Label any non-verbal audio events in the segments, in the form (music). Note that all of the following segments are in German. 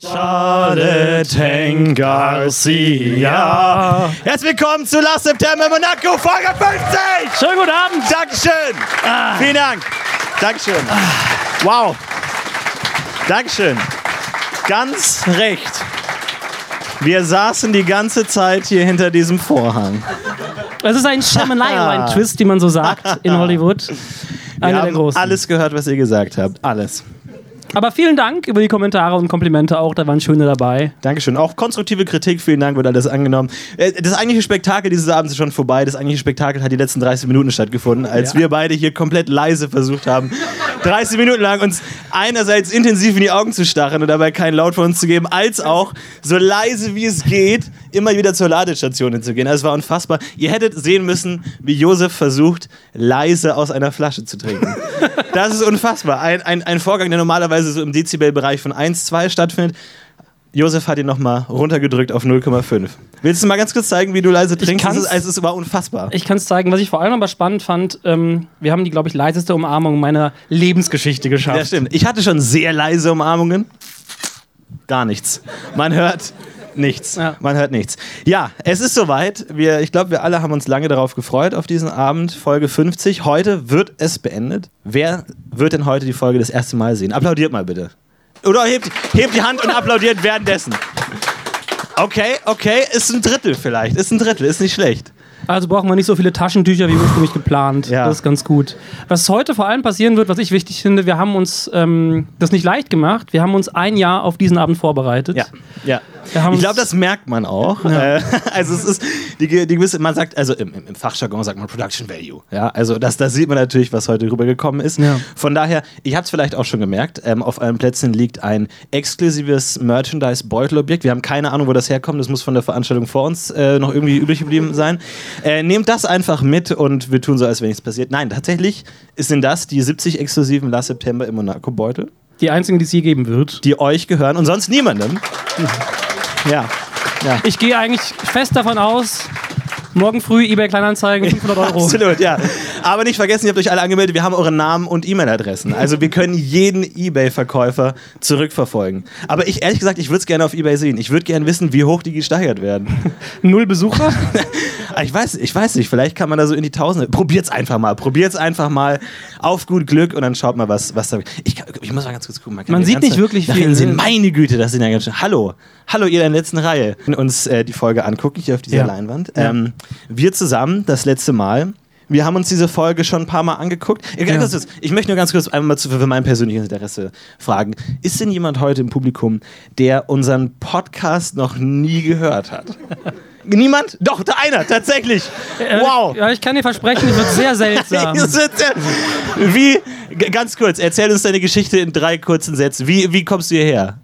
Charlotte Hank Garcia. Herzlich willkommen zu Last September Monaco, Folge 50! Schönen guten Abend. Dankeschön! Vielen Dank! Dankeschön! Wow! Dankeschön! Ganz recht. Wir saßen die ganze Zeit hier hinter diesem Vorhang. Es ist ein Shyamalan-Twist, (laughs) wie man so sagt in Hollywood. Wir Einer der haben alles gehört, was ihr gesagt habt. Alles. Aber vielen Dank über die Kommentare und Komplimente auch, da waren schöne dabei. Dankeschön. Auch konstruktive Kritik, vielen Dank, wird alles angenommen. Äh, Das eigentliche Spektakel dieses Abends ist schon vorbei. Das eigentliche Spektakel hat die letzten 30 Minuten stattgefunden, als Ja. wir beide hier komplett leise versucht haben, (laughs) 30 Minuten lang uns einerseits intensiv in die Augen zu starren und dabei keinen Laut von uns zu geben, als auch so leise wie es geht, immer wieder zur Ladestation hinzugehen. Also es war unfassbar. Ihr hättet sehen müssen, wie Josef versucht, leise aus einer Flasche zu trinken. (laughs) Das ist unfassbar. Ein, ein, ein Vorgang, der normalerweise so im Dezibelbereich von 1, 2 stattfindet. Josef hat ihn nochmal runtergedrückt auf 0,5. Willst du mal ganz kurz zeigen, wie du leise trinkst? Es ist, es ist aber unfassbar. Ich kann es zeigen, was ich vor allem aber spannend fand. Ähm, wir haben die, glaube ich, leiseste Umarmung meiner Lebensgeschichte geschafft. Ja, stimmt. Ich hatte schon sehr leise Umarmungen. Gar nichts. Man hört nichts. Ja. Man hört nichts. Ja, es ist soweit. Wir, ich glaube, wir alle haben uns lange darauf gefreut, auf diesen Abend. Folge 50. Heute wird es beendet. Wer wird denn heute die Folge das erste Mal sehen? Applaudiert mal bitte. Oder hebt, hebt die Hand und applaudiert währenddessen. Okay, okay, ist ein Drittel vielleicht. Ist ein Drittel, ist nicht schlecht. Also brauchen wir nicht so viele Taschentücher wie ursprünglich geplant. Ja. Das ist ganz gut. Was heute vor allem passieren wird, was ich wichtig finde, wir haben uns ähm, das nicht leicht gemacht. Wir haben uns ein Jahr auf diesen Abend vorbereitet. Ja, ja. Ich glaube, das merkt man auch. Äh, (laughs) also es ist die, die gewisse, man sagt, also im, im Fachjargon sagt man Production Value. Ja, also das, da sieht man natürlich, was heute rübergekommen ist. Ja. Von daher, ich habe es vielleicht auch schon gemerkt, ähm, auf allen Plätzen liegt ein exklusives Merchandise-Beutelobjekt. Wir haben keine Ahnung, wo das herkommt. Das muss von der Veranstaltung vor uns äh, noch irgendwie übrig geblieben sein. Äh, nehmt das einfach mit und wir tun so, als wenn nichts passiert. Nein, tatsächlich sind das die 70 exklusiven Last September im Monaco-Beutel Die einzigen, die es je geben wird. die euch gehören und sonst niemandem. (laughs) Ja. ja. Ich gehe eigentlich fest davon aus, morgen früh eBay Kleinanzeigen (laughs) 500 Euro. Absolut, ja. Aber nicht vergessen, ihr habt euch alle angemeldet, wir haben eure Namen und E-Mail-Adressen. Also wir können jeden Ebay-Verkäufer zurückverfolgen. Aber ich, ehrlich gesagt, ich würde es gerne auf Ebay sehen. Ich würde gerne wissen, wie hoch die gesteigert werden. (laughs) Null Besucher. (laughs) Ich weiß, ich weiß nicht, vielleicht kann man da so in die Tausende. Probiert's einfach mal. Probiert's einfach mal auf gut Glück und dann schaut mal, was, was da. Ich, kann- ich muss mal ganz kurz gucken. Man ja sieht nicht wirklich viel, Sehen. ne? Meine Güte, das sind ja ganz schön. Hallo. Hallo, ihr in der letzten Reihe. Uns äh, die Folge angucken hier auf dieser Ja. Leinwand. Ähm, wir zusammen, das letzte Mal. Wir haben uns diese Folge schon ein paar Mal angeguckt. Ganz Ja. Ich möchte nur ganz kurz einmal zu, für mein persönliches Interesse fragen. Ist denn jemand heute im Publikum, der unseren Podcast noch nie gehört hat? (laughs) Niemand? Doch, da einer, tatsächlich. Wow. Ja, ich kann dir versprechen, es wird sehr seltsam. (laughs) Wie, ganz kurz, erzähl uns deine Geschichte in drei kurzen Sätzen. Wie, wie kommst du hierher?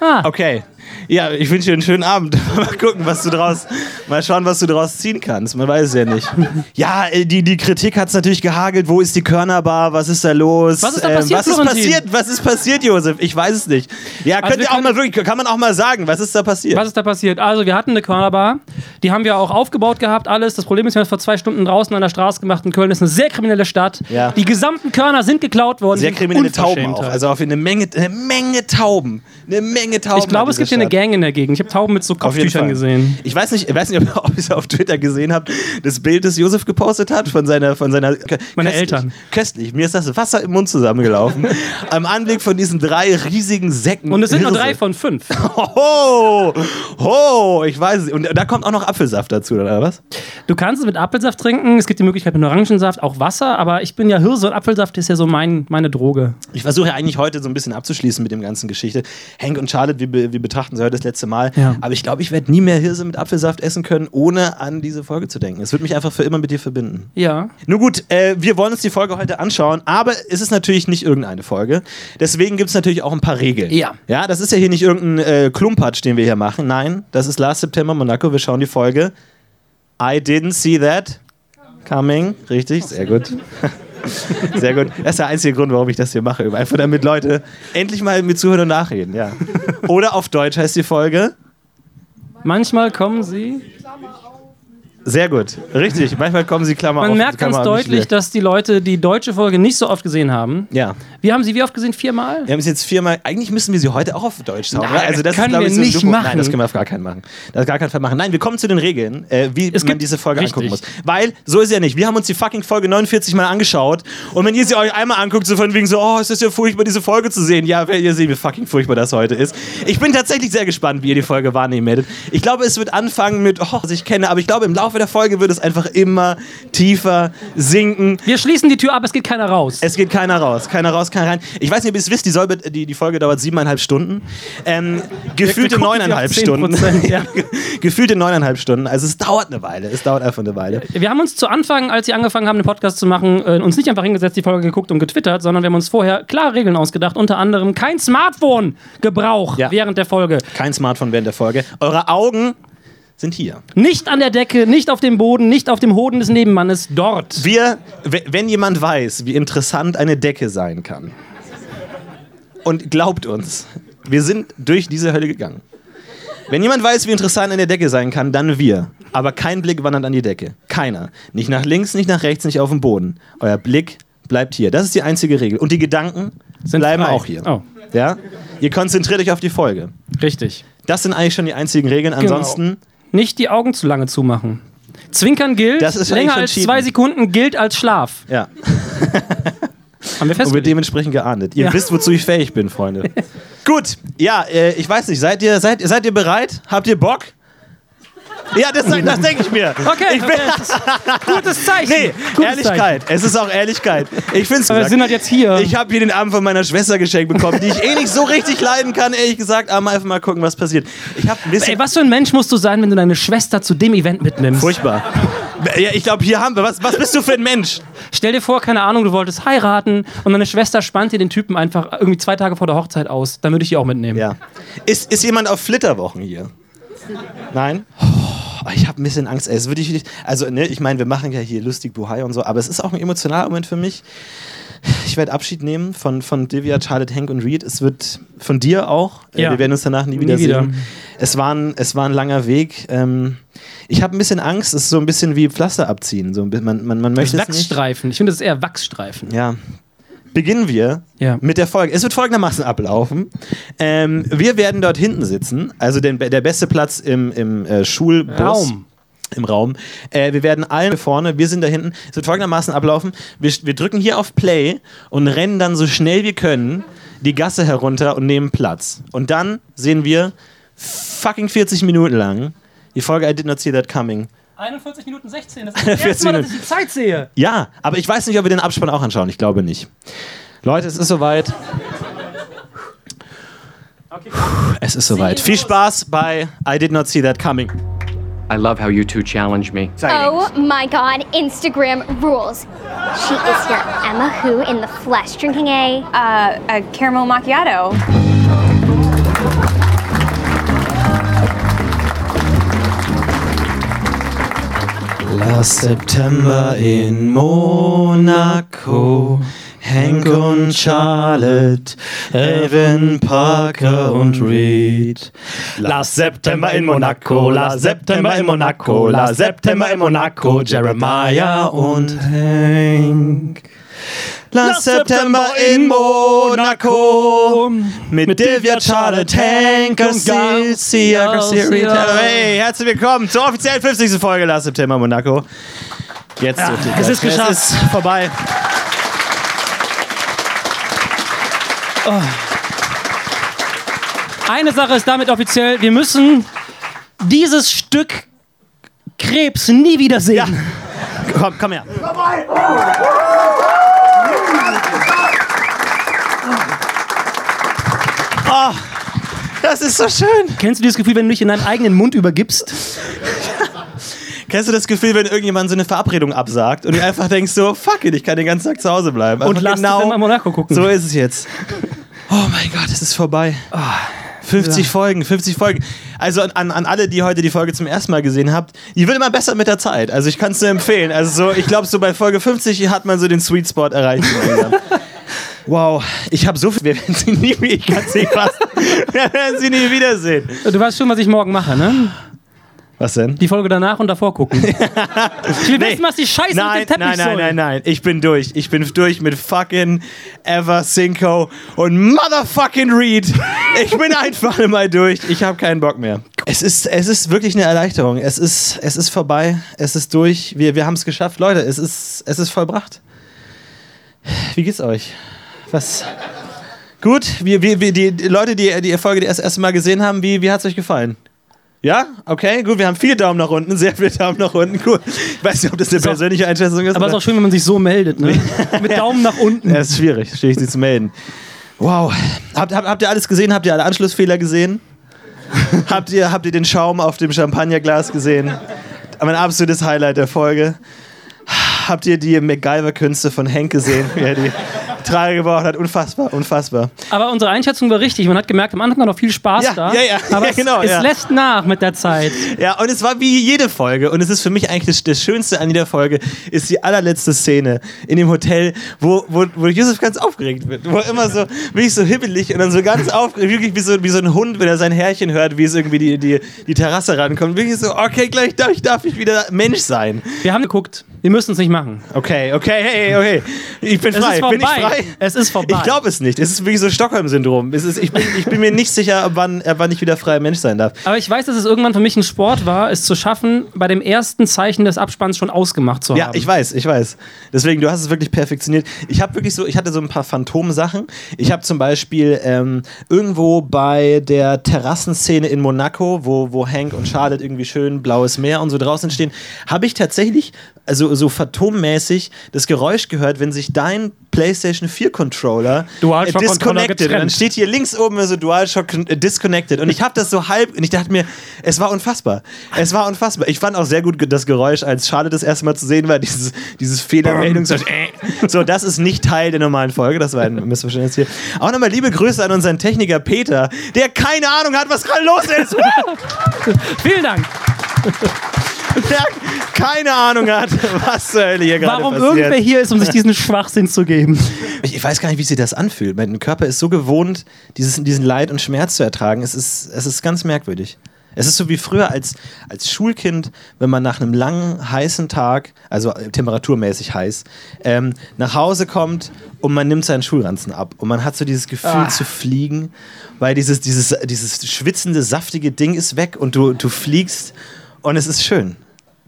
Ah, Okay. Ja, ich wünsche dir einen schönen Abend. (laughs) Mal gucken, was du draus, mal schauen, was du draus ziehen kannst. Man weiß es ja nicht. (laughs) Ja, äh, die, die Kritik hat es natürlich gehagelt. Wo ist die Körnerbar? Was ist da los? Was ist da passiert, was ist passiert? Was ist passiert, Josef? Ich weiß es nicht. Ja, Also könnt ihr auch mal wirklich, kann man auch mal sagen, was ist da passiert? Was ist da passiert? Also, wir hatten eine Körnerbar. Die haben wir auch aufgebaut gehabt, alles. Das Problem ist, wir haben es vor zwei Stunden draußen an der Straße gemacht. Und Köln ist eine sehr kriminelle Stadt. Ja. Die gesamten Körner sind geklaut worden. Sehr kriminelle Tauben auch. Unverschämtheit. Also auf eine Menge, eine Menge Tauben. Eine Menge Tauben. ich glaube, es gibt hier eine. Gang in der Gegend. Ich habe Tauben mit so Kopftüchern gesehen. Ich weiß nicht, ich weiß nicht, ob, ihr es auf Twitter gesehen habt, das Bild, das Josef gepostet hat von seiner, von seiner Meine köstlich, Eltern. Köstlich. Mir ist das Wasser im Mund zusammengelaufen. (laughs) Am Anblick von diesen drei riesigen Säcken. Und es sind nur Hirse. drei von fünf. (laughs) Ho, ho, ich weiß es. Und da kommt auch noch Apfelsaft dazu, oder was? Du kannst es mit Apfelsaft trinken. Es gibt die Möglichkeit mit Orangensaft, auch Wasser. Aber ich bin ja Hirse und Apfelsaft ist ja so mein, meine Droge. Ich versuche ja eigentlich heute so ein bisschen abzuschließen mit dem ganzen Geschichte. Hank und Charlotte, wir, be- wir betrachten heute das letzte Mal. Ja. Aber ich glaube, ich werde nie mehr Hirse mit Apfelsaft essen können, ohne an diese Folge zu denken. Es wird mich einfach für immer mit dir verbinden. Ja. Nun gut, äh, wir wollen uns die Folge heute anschauen, aber es ist natürlich nicht irgendeine Folge. Deswegen gibt es natürlich auch ein paar Regeln. Ja. Ja, das ist ja hier nicht irgendein äh, Klumpatsch, den wir hier machen. Nein, das ist Last September Monaco. Wir schauen die Folge. I didn't see that coming. Richtig, sehr gut. (laughs) (laughs) Sehr gut. Das ist der einzige Grund, warum ich das hier mache. Einfach damit Leute endlich mal mit zuhören und nachreden. Ja. (laughs) Oder auf Deutsch heißt die Folge. Manchmal kommen sie. Sehr gut. Richtig. Manchmal kommen sie Klammer Man auf, merkt Klammer ganz deutlich, dass die Leute die deutsche Folge nicht so oft gesehen haben. Ja. Wir haben sie wie oft gesehen? Viermal? Wir haben es jetzt viermal. Eigentlich müssen wir sie heute auch auf Deutsch sagen. Nein, also das können ist, wir ich, so nicht machen. Nein, das können wir auf gar keinen machen. Das gar keinen Fall machen. Nein, wir kommen zu den Regeln, äh, wie Es man diese Folge richtig. angucken muss. Weil, so ist ja nicht. Wir haben uns die fucking Folge 49 mal angeschaut und wenn ihr sie euch einmal anguckt, so von wegen so, oh, es ist ja furchtbar, diese Folge zu sehen. Ja, ihr sehen, wie fucking furchtbar das heute ist. Ich bin tatsächlich sehr gespannt, wie ihr die Folge wahrnehmen werdet. Ich glaube, es wird anfangen mit, oh, was ich kenne, aber ich glaube, im Laufe der Folge wird es einfach immer tiefer sinken. Wir schließen die Tür ab, es geht keiner raus. Es geht keiner raus, keiner raus, keiner rein. Ich weiß nicht, ob ihr es wisst, die, Säube, die, die Folge dauert siebeneinhalb Stunden. Ähm, gefühlte wir neuneinhalb Stunden. 10%, ja. (laughs) gefühlte neuneinhalb Stunden. Also es dauert eine Weile. Es dauert einfach eine Weile. Wir haben uns zu Anfang, als sie angefangen haben, den Podcast zu machen, äh, uns nicht einfach hingesetzt, die Folge geguckt und getwittert, sondern wir haben uns vorher klare Regeln ausgedacht. Unter anderem kein Smartphone-Gebrauch Ja. während der Folge. Kein Smartphone während der Folge. Eure Augen sind hier. Nicht an der Decke, nicht auf dem Boden, nicht auf dem Hoden des Nebenmannes, dort. Wir, wenn jemand weiß, wie interessant eine Decke sein kann, und glaubt uns, wir sind durch diese Hölle gegangen. Wenn jemand weiß, wie interessant eine Decke sein kann, dann wir. Aber kein Blick wandert an die Decke. Keiner. Nicht nach links, nicht nach rechts, nicht auf dem Boden. Euer Blick bleibt hier. Das ist die einzige Regel. Und die Gedanken Sind bleiben frei. auch hier. Oh. Ja? Ihr konzentriert euch auf die Folge. Richtig. Das sind eigentlich schon die einzigen Regeln. Ansonsten Nicht die Augen zu lange zumachen. Zwinkern gilt, Das ist eigentlich länger als zwei Sekunden gilt als Schlaf. Ja, (laughs) Haben wir und wird festgelegt. dementsprechend geahndet. Ihr Ja. wisst, wozu ich fähig bin, Freunde. (laughs) Gut, ja, äh, ich weiß nicht, seid ihr, seid, seid ihr bereit? Habt ihr Bock? Ja, das, das (laughs) denke ich mir. Okay, Ich bin, okay, gutes Zeichen. nee, gutes Ehrlichkeit. Es ist auch Ehrlichkeit. Ich finde Aber wir sind halt jetzt hier. Ich habe hier den Arm von meiner Schwester geschenkt bekommen, die ich eh nicht so richtig leiden kann, ehrlich gesagt. Aber einfach mal gucken, was passiert. Ich habe ein bisschen. Ey, was für ein Mensch musst du sein, wenn du deine Schwester zu dem Event mitnimmst? Furchtbar. Ja, ich glaube, hier haben wir. Was, was bist du für ein Mensch? Stell dir vor, keine Ahnung, du wolltest heiraten und deine Schwester spannt dir den Typen einfach irgendwie zwei Tage vor der Hochzeit aus. Dann würde ich die auch mitnehmen. Ja. Ist, ist jemand auf Flitterwochen hier? Nein? Oh, ich habe ein bisschen Angst. ey. Es würde ich, also, ne, ich meine, wir machen ja hier lustig Buhai und so, aber es ist auch ein emotionaler Moment für mich. Ich werde Abschied nehmen von, von Divya, Charlotte, Hank und Reed. Es wird von dir auch. Äh, Ja. Wir werden uns danach nie Nie wieder wieder. sehen. Es war ein, es war ein langer Weg. Ähm, ich habe ein bisschen Angst. Es ist so ein bisschen wie Pflaster abziehen. So ein man, man, man möchte ist es nicht. Wachsstreifen. Ich finde, das ist eher Wachsstreifen. Ja. Beginnen wir Ja. mit der Folge. Es wird folgendermaßen ablaufen. Ähm, wir werden dort hinten sitzen, also den, der beste Platz im, im äh, Schulbus. Raum. Im Raum. Äh, wir werden allen vorne, wir sind da hinten. Es wird folgendermaßen ablaufen. Wir, wir drücken hier auf Play und rennen dann so schnell wir können die Gasse herunter und nehmen Platz. Und dann sehen wir fucking 40 Minuten lang die Folge I Did Not See That Coming 41 Minuten 16. Das (laughs) ist 41 das erste Mal, dass Minuten. ich die Zeit sehe. Ja, aber ich weiß nicht, ob wir den Abspann auch anschauen. Ich glaube nicht. Leute, es ist soweit. Es ist soweit. Viel Spaß bei I Did Not See That Coming. I love how you two challenge me. Oh my god, Instagram rules. She is your Emma Who in the flesh, drinking a. Uh, a caramel macchiato. Last September in Monaco. Hank und Charlotte, Evan, Parker und Reed. Last September in Monaco, last September in Monaco, last September in Monaco, Jeremiah und Hank. Last September in Monaco mit Divya, Charlotte, Hank, Garcia, Garcia, Garcia, Rita. Hey, herzlich willkommen zur offiziellen 50. Folge Last September Monaco. Jetzt Ja, es ist geschafft. Es ist vorbei. Eine Sache ist damit offiziell, wir müssen dieses Stück Krebs nie wieder sehen. Ja. Komm, komm her. Oh, das ist so schön. Kennst du dieses Gefühl, wenn du dich in deinen eigenen Mund übergibst? Kennst du das Gefühl, wenn irgendjemand so eine Verabredung absagt und du einfach denkst so, fuck it, ich kann den ganzen Tag zu Hause bleiben. Und Einfach lass genau mal Monaco gucken. So ist es jetzt. Oh mein Gott, es ist vorbei. 50 Folgen, 50 Folgen. Also an, an alle, die heute die Folge zum ersten Mal gesehen habt, die wird immer besser mit der Zeit. Also ich kann es nur empfehlen. Also so, ich glaube, so bei Folge 50 hat man so den Sweet Spot erreicht. (laughs) wow, ich habe so viel. Wir werden sie nie, ich kann sie fast. (laughs) Wir werden sie nie wiedersehen. Du weißt schon, was ich morgen mache, ne? Was denn? Die Folge danach und davor gucken. ich will wissen, was die Scheiße nein, mit dem Teppich nein, nein, soll. nein, nein. Ich bin durch. Ich bin durch mit fucking Ever Cinco und Motherfucking Reed. (laughs) Ich bin einfach mal durch. Ich habe keinen Bock mehr. Es ist, es ist wirklich eine Erleichterung. Es ist, es ist vorbei. Es ist durch. Wir, wir haben es geschafft. Leute, es ist, es ist vollbracht. Wie geht's euch? Was? Gut, wir, wir, die die Leute, die die Folge das erste Mal gesehen haben, wie, wie hat es euch gefallen? Ja? Okay, gut, wir haben viele Daumen nach unten, sehr viele Daumen nach unten. Cool. Ich weiß nicht, ob das eine persönliche Einschätzung ist. Aber es ist auch schön, wenn man sich so meldet, ne? (laughs) Mit Daumen nach unten. ja, es ist schwierig, schwierig, sie zu melden. Wow. Habt, habt, habt ihr alles gesehen? Habt ihr alle Anschlussfehler gesehen? (laughs) habt, ihr, habt ihr den Schaum auf dem Champagnerglas gesehen? Mein absolutes Highlight der Folge. Habt ihr die MacGyver-Künste von Hank gesehen, er die Trage gebaut hat? Unfassbar, unfassbar. Aber unsere Einschätzung war richtig. Man hat gemerkt, am Anfang war noch viel Spaß Ja, da. ja, ja. Aber Ja, (laughs) es, genau, es ja. lässt nach mit der Zeit. Ja, und es war wie jede Folge. Und es ist für mich eigentlich das, das Schönste an jeder Folge, ist die allerletzte Szene in dem Hotel, wo, wo, wo Yusuf ganz aufgeregt wird. Wo er immer so, wirklich so hibbelig und dann so ganz aufgeregt, wirklich wie so, wie so ein Hund, wenn er sein Herrchen hört, wie es irgendwie die, die, die Terrasse rankommt. Wirklich so, okay, gleich darf ich, darf ich wieder Mensch sein. Wir haben geguckt. Wir müssen es nicht machen. Okay, okay, hey, okay. Ich bin frei. Bin ich frei? Es ist vorbei. Ich glaube es nicht. Es ist wirklich so Stockholm-Syndrom. Ich bin, ich bin mir nicht sicher, ab wann, ab wann ich wieder freier Mensch sein darf. Aber ich weiß, dass es irgendwann für mich ein Sport war, es zu schaffen, bei dem ersten Zeichen des Abspanns schon ausgemacht zu Ja, haben. ich weiß, ich weiß. Deswegen, du hast es wirklich perfektioniert. Ich habe wirklich so, ich hatte so ein paar Phantomsachen. Ich habe zum Beispiel ähm, irgendwo bei der Terrassenszene in Monaco, wo, wo Hank und Charlotte irgendwie schön blaues Meer und so draußen stehen, habe ich tatsächlich, also so phantommäßig, das Geräusch gehört, wenn sich dein PlayStation 4 Controller DualShock Controller disconnected. Und dann steht hier links oben so DualShock äh, disconnected. Und ich habe das so halb, und ich dachte mir, es war unfassbar. Es war unfassbar. Ich fand auch sehr gut das Geräusch, als Schade das erste Mal zu sehen war, dieses, dieses Fehlermeldungsgeräusch. Äh. So, das ist nicht Teil der normalen Folge, das war ein Missverständnis hier. Auch nochmal liebe Grüße an unseren Techniker Peter, der keine Ahnung hat, was gerade los ist. Vielen Dank. Der keine Ahnung hat, was zur Hölle hier gerade Warum passiert. irgendwer hier ist, um sich diesen Schwachsinn zu geben. Ich, weiß gar nicht, wie sich das anfühlt. Mein Körper ist so gewohnt, dieses, diesen Leid und Schmerz zu ertragen. Es ist, es ist ganz merkwürdig. Es ist so wie früher als, als Schulkind, wenn man nach einem langen, heißen Tag, also äh, temperaturmäßig heiß, ähm, nach Hause kommt und man nimmt seinen Schulranzen ab. Und man hat so dieses Gefühl Ah. zu fliegen, weil dieses, dieses, dieses schwitzende, saftige Ding ist weg und du, du fliegst und es ist schön.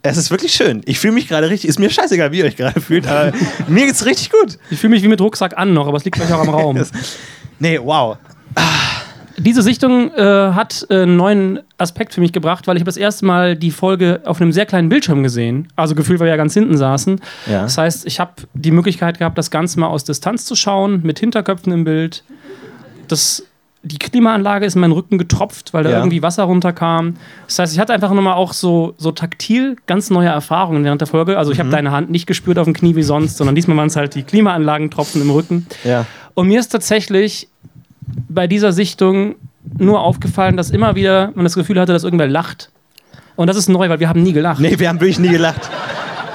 Es ist wirklich schön. Ich fühle mich gerade richtig. Ist mir scheißegal, wie ihr euch gerade fühlt, aber (laughs) mir geht's richtig gut. Ich fühle mich wie mit Rucksack an noch, aber es liegt vielleicht auch am Raum. (laughs) Das- Nee, wow. Diese Sichtung äh, hat äh, einen neuen Aspekt für mich gebracht, weil ich habe das erste Mal die Folge auf einem sehr kleinen Bildschirm gesehen. Also gefühlt, weil wir ja ganz hinten saßen. Ja. Das heißt, ich habe die Möglichkeit gehabt, das Ganze mal aus Distanz zu schauen, mit Hinterköpfen im Bild. Das, die Klimaanlage ist in meinen Rücken getropft, weil da Ja. irgendwie Wasser runterkam. Das heißt, ich hatte einfach nochmal auch so, so taktil ganz neue Erfahrungen während der Folge. Also ich Mhm. habe deine Hand nicht gespürt auf dem Knie wie sonst, sondern diesmal waren es halt die Klimaanlagentropfen im Rücken. Ja. Und mir ist tatsächlich bei dieser Sichtung nur aufgefallen, dass immer wieder man das Gefühl hatte, dass irgendwer lacht. Und das ist neu, weil wir haben nie gelacht. Nee, wir haben wirklich nie gelacht.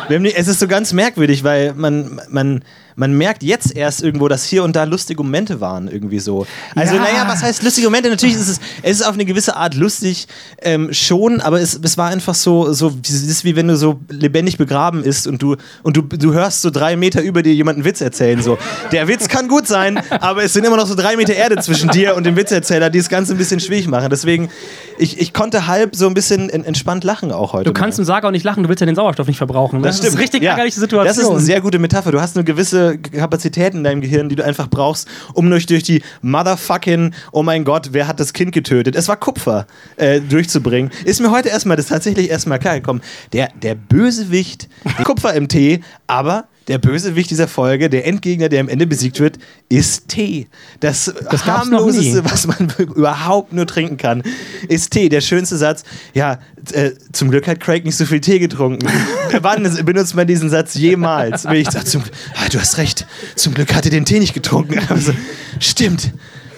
Nie, es ist so ganz merkwürdig, weil man, man, man merkt jetzt erst irgendwo, dass hier und da lustige Momente waren, irgendwie so. Also, Ja. naja, was heißt lustige Momente? Natürlich ist es, es ist auf eine gewisse Art lustig ähm, schon, aber es, es war einfach so, so, es ist wie wenn du so lebendig begraben ist und du, und du, du hörst so drei Meter über dir jemanden Witz erzählen. So. Der Witz kann gut sein, aber es sind immer noch so drei Meter Erde zwischen dir und dem Witzerzähler, die das Ganze ein bisschen schwierig machen. Deswegen, ich, ich konnte halb so ein bisschen en- entspannt lachen auch heute. Du kannst im Sarg auch nicht lachen, du willst ja den Sauerstoff nicht verbrauchen. ne? Das, ist eine richtig Ja. ärgerliche Situation. Das ist eine sehr gute Metapher. Du hast eine gewisse Kapazität in deinem Gehirn, die du einfach brauchst, um durch, durch die Motherfucking, oh mein Gott, wer hat das Kind getötet? Es war Kupfer äh, durchzubringen. Ist mir heute erstmal, das ist tatsächlich erstmal klar gekommen. Der, der Bösewicht, (laughs) Kupfer im Tee, aber der Bösewicht dieser Folge, der Endgegner, der am Ende besiegt wird, ist Tee. Das, Das harmloseste, was man (laughs) überhaupt nur trinken kann, ist Tee. Der schönste Satz, ja, äh, zum Glück hat Craig nicht so viel Tee getrunken. (laughs) Wann benutzt man diesen Satz jemals? Ich sage, zum, ah, du hast recht, zum Glück hat er den Tee nicht getrunken. (laughs) Also, stimmt.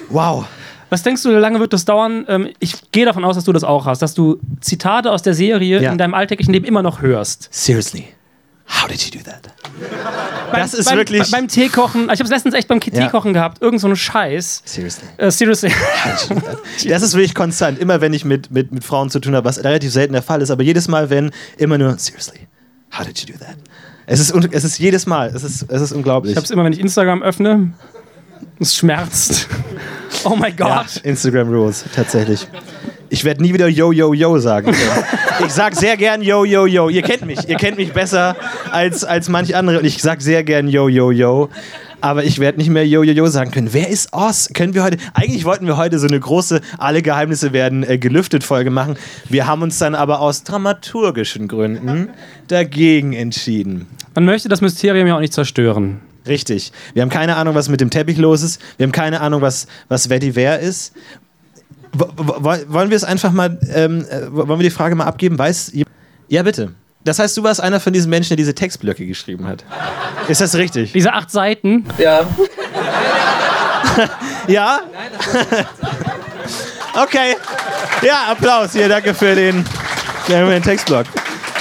Wow. Was denkst du, wie lange wird das dauern? Ähm, ich gehe davon aus, dass du das auch hast, dass du Zitate aus der Serie Ja. in deinem alltäglichen Leben immer noch hörst. Seriously. How did you do that? Beim, Das ist beim, wirklich- Beim Teekochen, ich habe es letztens echt beim Ja. Teekochen gehabt, irgend so einen Scheiß. Seriously. Äh, seriously. (laughs) Das ist wirklich konstant. Immer wenn ich mit, mit, mit Frauen zu tun habe, was relativ selten der Fall ist, aber jedes Mal, wenn, immer nur, seriously, how did you do that? Es ist, es ist jedes Mal, es ist, es ist unglaublich. Ich habe es immer, wenn ich Instagram öffne. Es schmerzt. (laughs) Oh mein ja, Gott. Instagram Rules, tatsächlich. Ich werde nie wieder Yo, Yo, Yo sagen können. Ich sag sehr gern Yo, Yo, Yo. Ihr kennt mich. Ihr kennt mich besser als, als manch andere. Und ich sag sehr gern Yo, Yo, Yo. Aber ich werde nicht mehr Yo, Yo, Yo sagen können. Wer ist Oz? Können wir heute. Eigentlich wollten wir heute so eine große Alle Geheimnisse werden äh, gelüftet Folge machen. Wir haben uns dann aber aus dramaturgischen Gründen dagegen entschieden. Man möchte das Mysterium ja auch nicht zerstören. Richtig. Wir haben keine Ahnung, was mit dem Teppich los ist. Wir haben keine Ahnung, was, was Vetiver ist. Wollen wir es einfach mal, ähm, äh, wollen wir die Frage mal abgeben? Weiß Ja, bitte. Das heißt, du warst einer von diesen Menschen, der diese Textblöcke geschrieben hat. Ist das richtig? Diese acht Seiten. Ja, (laughs) Ja? (laughs) okay. Ja, Applaus hier. Danke für den, für den Textblock.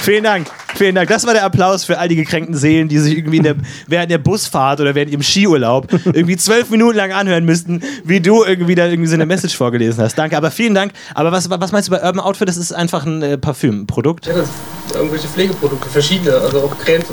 Vielen Dank. Vielen Dank. Das war der Applaus für all die gekränkten Seelen, die sich irgendwie der, (laughs) während der Busfahrt oder während ihrem Skiurlaub irgendwie zwölf Minuten lang anhören müssten, wie du irgendwie da irgendwie so eine Message vorgelesen hast. Danke, aber vielen Dank. Aber was, was meinst du bei Urban Outfit? Das ist einfach ein äh, Parfüm, ein Produkt. ja das sind irgendwelche Pflegeprodukte, verschiedene, also auch Cremes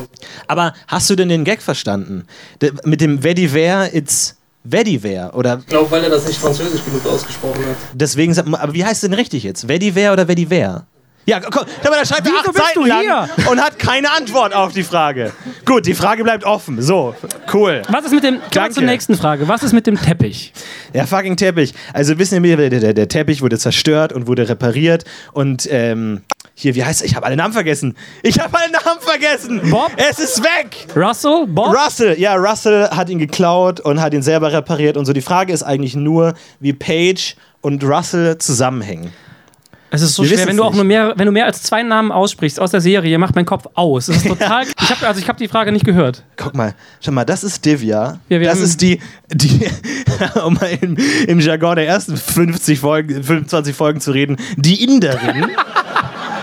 Aber hast du denn den Gag verstanden? De, mit dem Vetiver, it's Vetiver. Oder Ich glaube, weil er das nicht französisch genug ausgesprochen hat. Deswegen, sagt man- aber wie heißt es denn richtig jetzt? Vetiver oder Vetiver? Ja, komm, da schreibt er acht bist Seiten lang und hat keine Antwort auf die Frage. Gut, die Frage bleibt offen. So, cool. Was ist mit dem. Kommen zur nächsten Frage. Was ist mit dem Teppich? Der fucking Teppich. Also wissen wir, der, der, der Teppich wurde zerstört und wurde repariert und ähm, hier, wie heißt er? Ich habe alle Namen vergessen. Ich habe alle Namen vergessen. Bob? Es ist weg. Russell? Bob? Russell, ja, Russell hat ihn geklaut und hat ihn selber repariert und so. Die Frage ist eigentlich nur, wie Paige und Russell zusammenhängen. Es ist so Wir schwer, wenn du auch nur mehr, wenn du mehr als zwei Namen aussprichst aus der Serie, macht mein Kopf aus. Es ist (laughs) total. Ich habe also ich habe die Frage nicht gehört. Guck mal, schau mal, das ist Divya. Ja, das ist die, die (laughs) um mal im, im Jargon der ersten 50 Folgen, 25 Folgen zu reden, die Inderin. (laughs)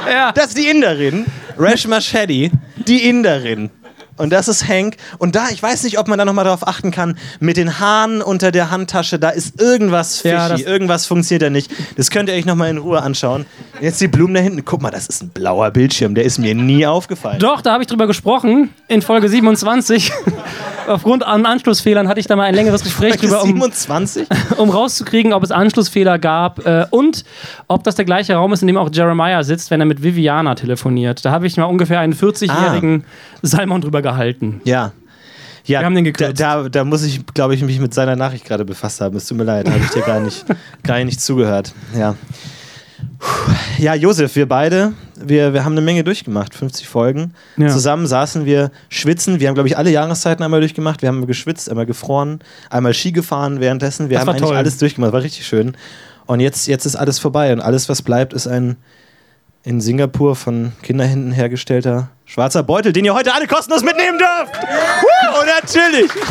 Ja. Das ist die Inderin. Reshma Shetty, die Inderin. Und das ist Hank. Und da, ich weiß nicht, ob man da nochmal drauf achten kann, mit den Haaren unter der Handtasche, da ist irgendwas fishy, Ja, irgendwas funktioniert da nicht. Das könnt ihr euch nochmal in Ruhe anschauen. Jetzt die Blumen da hinten. Guck mal, das ist ein blauer Bildschirm, der ist mir nie aufgefallen. Doch, da habe ich drüber gesprochen in Folge 27. Aufgrund an Anschlussfehlern hatte ich da mal ein längeres Gespräch drüber, um, 27? (laughs) um rauszukriegen, ob es Anschlussfehler gab äh, und ob das der gleiche Raum ist, in dem auch Jeremiah sitzt, wenn er mit Viviana telefoniert. Da habe ich mal ungefähr einen 40-jährigen Salmon drüber gehalten. Ja. Ja, Wir haben den da, gekürzt. da, da muss ich, glaube ich, mich mit seiner Nachricht gerade befasst haben. Es tut mir leid, da habe ich dir gar nicht, gar nicht zugehört. Ja. Ja, Josef, wir beide, wir, wir haben eine Menge durchgemacht, 50 Folgen. Ja. Zusammen saßen wir schwitzen. Wir haben, glaube ich, alle Jahreszeiten einmal durchgemacht. Wir haben geschwitzt, einmal gefroren, einmal Ski gefahren währenddessen. Wir Das haben eigentlich toll. alles durchgemacht, war richtig schön. Und jetzt, jetzt ist alles vorbei und alles, was bleibt, ist ein in Singapur von Kinderhänden hergestellter schwarzer Beutel, den ihr heute alle kostenlos mitnehmen dürft. Woo, und natürlich. (laughs)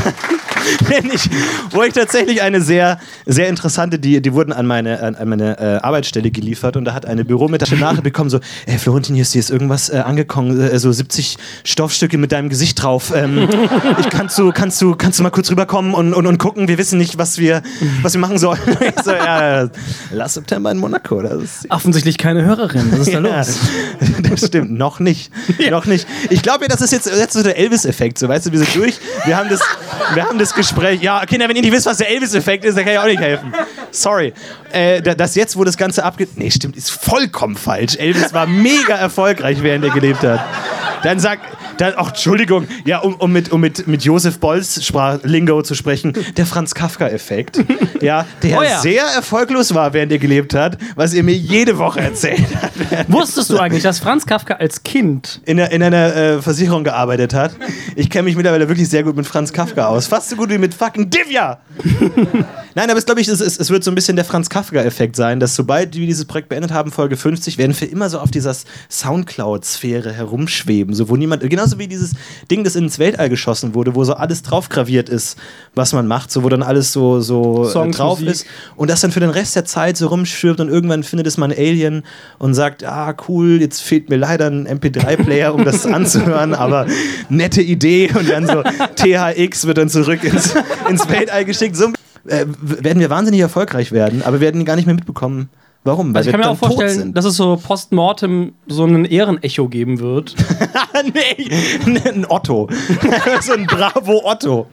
Ich, wo ich tatsächlich eine sehr, sehr interessante, die, die wurden an meine, an, meine äh, Arbeitsstelle geliefert und da hat eine Büromitarbeiterin Nachricht bekommen, so, ey Florentin, hier ist, hier ist irgendwas äh, angekommen, äh, so 70 Stoffstücke mit deinem Gesicht drauf. Ähm, (laughs) ich, kannst, du, kannst, du, kannst du mal kurz rüberkommen und, und, und gucken, wir wissen nicht, was wir, was wir machen sollen. (laughs) Ich so, ja, last September in Monaco, das ist Offensichtlich keine Hörerin. Was ist da ja, los? das stimmt. Noch nicht. Noch nicht. Ich glaube ja, das ist jetzt, jetzt so der Elvis-Effekt. So, weißt du, wir sind durch. Wir haben, das, wir haben das Gespräch. Ja, Kinder, wenn ihr nicht wisst, was der Elvis-Effekt ist, dann kann ich auch nicht helfen. Sorry. Äh, da- das jetzt, wo das Ganze abgeht. Nee, stimmt, ist vollkommen falsch. Elvis war mega erfolgreich, während er gelebt hat. Dann sagt. Dann, ach, Entschuldigung, ja, um, um, mit, um mit, mit Josef Bolls Sprach, Lingo zu sprechen, der Franz Kafka-Effekt, ja, der Oh ja. sehr erfolglos war, während er gelebt hat, was ihr mir jede Woche erzählt habt Wusstest du eigentlich, dass Franz Kafka als Kind in, einer- in einer äh, Versicherung gearbeitet hat. Ich kenne mich mittlerweile wirklich sehr gut mit Franz Kafka aus. Fast so gut wie mit fucking Divya. Nein, aber es glaube ich, es, es, es wird so ein bisschen der Franz Kafka-Effekt sein, dass sobald wir dieses Projekt beendet haben, Folge 50, werden wir immer so auf dieser Soundcloud-Sphäre herumschweben, so wo niemand, genauso genauso wie dieses Ding, das ins Weltall geschossen wurde, wo so alles drauf graviert ist, was man macht, so wo dann alles so, so äh, Songs, drauf Musik. ist und das dann für den Rest der Zeit so rumschwirrt und irgendwann findet es mal ein Alien und sagt, ah cool, jetzt fehlt mir leider ein MP3-Player, um das anzuhören, (laughs) aber nette Idee und dann so THX wird dann zurück ins, ins Weltall geschickt. So äh, werden wir wahnsinnig erfolgreich werden, aber wir werden gar nicht mehr mitbekommen, warum, weil Also ich kann mir auch vorstellen, dass es so postmortem so ein Ehrenecho geben wird. (laughs) nee, ein Otto. (laughs) so ein Bravo Otto.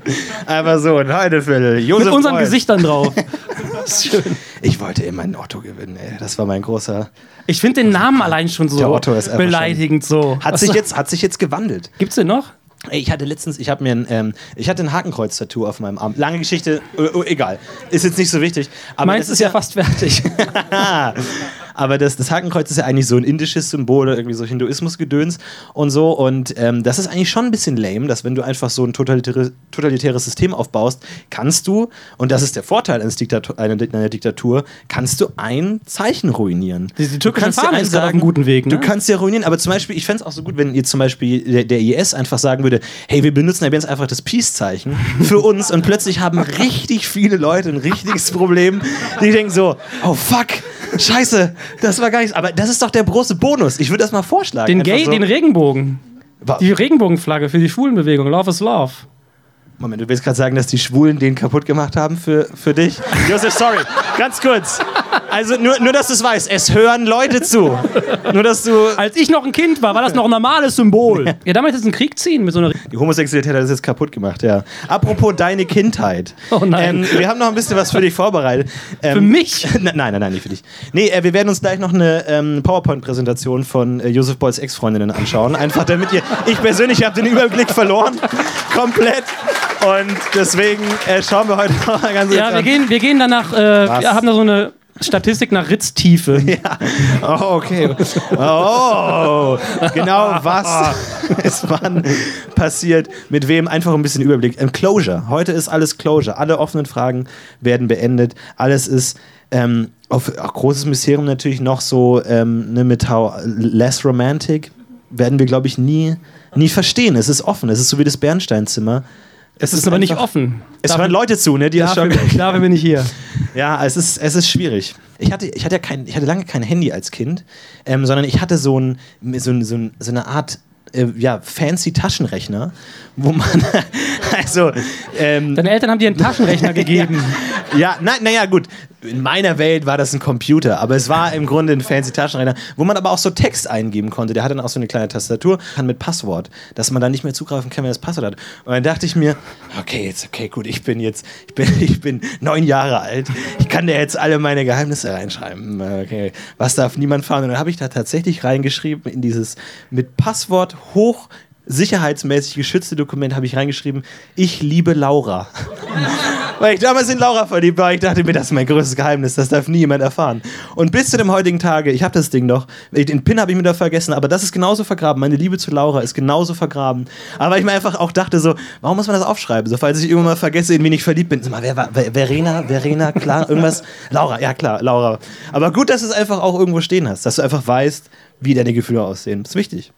Einfach so ein Heideviertel. Josef Mit unseren Beuys. Gesichtern drauf. (laughs) Ich wollte immer einen Otto gewinnen, ey. Das war mein großer. Ich finde den Namen allein schon so Otto ist einfach beleidigend so. Hat sich, jetzt, hat sich jetzt gewandelt. Gibt's den noch? Ich hatte letztens, ich habe mir ein, ähm, ich hatte ein Hakenkreuz-Tattoo auf meinem Arm. Lange Geschichte, äh, oh, egal. Ist jetzt nicht so wichtig. Aber Meins ist ja fast fertig. (laughs) (laughs) Aber das, das Hakenkreuz ist ja eigentlich so ein indisches Symbol oder irgendwie so Hinduismus-Gedöns und so. Und ähm, das ist eigentlich schon ein bisschen lame, dass wenn du einfach so ein totalitäre, totalitäres System aufbaust, kannst du, und das ist der Vorteil eines Diktatur, einer, einer Diktatur, kannst du ein Zeichen ruinieren. Die- die Du türkische Fahne ist gerade auf einem guten Weg, ne? Du kannst ja ruinieren, aber zum Beispiel, ich fände es auch so gut, wenn ihr zum Beispiel der, der IS einfach sagen würde, hey, wir benutzen jetzt einfach das Peace-Zeichen für (laughs) uns und plötzlich haben richtig viele Leute ein richtiges Problem. Die denken so, oh fuck, scheiße, das war gar nichts. Aber das ist doch der große Bonus. Ich würde das mal vorschlagen. Den Gay, so. den Regenbogen. Wa- Die Regenbogenflagge für die Schwulenbewegung. Love is Love. Moment, du willst gerade sagen, dass die Schwulen den kaputt gemacht haben für, für dich? Josef, sorry, ganz kurz. Also nur, nur, dass du es weißt, es hören Leute zu. Nur, dass du... Als ich noch ein Kind war, war das noch ein normales Symbol. ja, damit ist ein Krieg ziehen mit so einer. Die Homosexualität hat das jetzt kaputt gemacht, ja. Apropos deine Kindheit. Oh nein. Ähm, wir haben noch ein bisschen was für dich vorbereitet. Ähm, Für mich? (laughs) nein, nein, nein, nicht für dich. Nee, äh, wir werden uns gleich noch eine ähm, PowerPoint-Präsentation von äh, Josef Beuys Ex-Freundinnen anschauen. Einfach damit ihr. Ich persönlich habe den Überblick verloren. Komplett. Und deswegen äh, schauen wir heute noch mal ganz Ja, kurz wir an. gehen, wir gehen danach. Äh, wir haben da so eine Statistik nach Ritztiefe. (laughs) Oh, okay. Oh, genau was (laughs) ist wann passiert, mit wem, einfach ein bisschen Überblick. Ähm, Closure. Heute ist alles Closure. Alle offenen Fragen werden beendet. Alles ist ähm, auf auch großes Mysterium natürlich noch so ähm, ne, mit how less romantic werden wir, glaube ich, nie, nie verstehen. Es ist offen. Es ist so wie das Bernsteinzimmer. Es ist aber nicht offen. Es hören Leute zu, ne? Die Dafür, schon dafür bin ich hier. (laughs) ja, es ist, es ist schwierig. Ich hatte, ich hatte, ja kein, ich hatte lange kein Handy als Kind, ähm, sondern ich hatte so, ein, so, ein, so, ein, so eine Art äh, ja, fancy Taschenrechner, wo man (laughs) also ähm, Deine Eltern haben dir einen Taschenrechner (laughs) gegeben. ja, na, naja, gut. In meiner Welt war das ein Computer, aber es war im Grunde ein fancy Taschenrechner, wo man aber auch so Text eingeben konnte. Der hatte dann auch so eine kleine Tastatur, kann mit Passwort, dass man da nicht mehr zugreifen kann, wenn das Passwort hat. Und dann dachte ich mir, okay, jetzt, okay, gut, ich bin jetzt, ich bin, (laughs) ich bin neun Jahre alt, ich kann da jetzt alle meine Geheimnisse reinschreiben. Okay, was darf niemand fahren? Und dann habe ich da tatsächlich reingeschrieben in dieses mit Passwort hoch sicherheitsmäßig geschützte Dokument habe ich reingeschrieben, ich liebe Laura. (laughs) Weil ich damals in Laura verliebt war. Ich dachte mir, das ist mein größtes Geheimnis. Das darf nie jemand erfahren. Und bis zu dem heutigen Tage, ich habe das Ding noch. Den Pin habe ich mir da vergessen, aber das ist genauso vergraben. Meine Liebe zu Laura ist genauso vergraben. Aber ich mir einfach auch dachte so, warum muss man das aufschreiben? So, falls ich irgendwann mal vergesse, in wen ich verliebt bin. Sag mal, wer war Ver- Verena? Verena, klar, irgendwas? Laura, ja klar, Laura. Aber gut, dass du es einfach auch irgendwo stehen hast. Dass du einfach weißt, wie deine Gefühle aussehen. Das ist wichtig.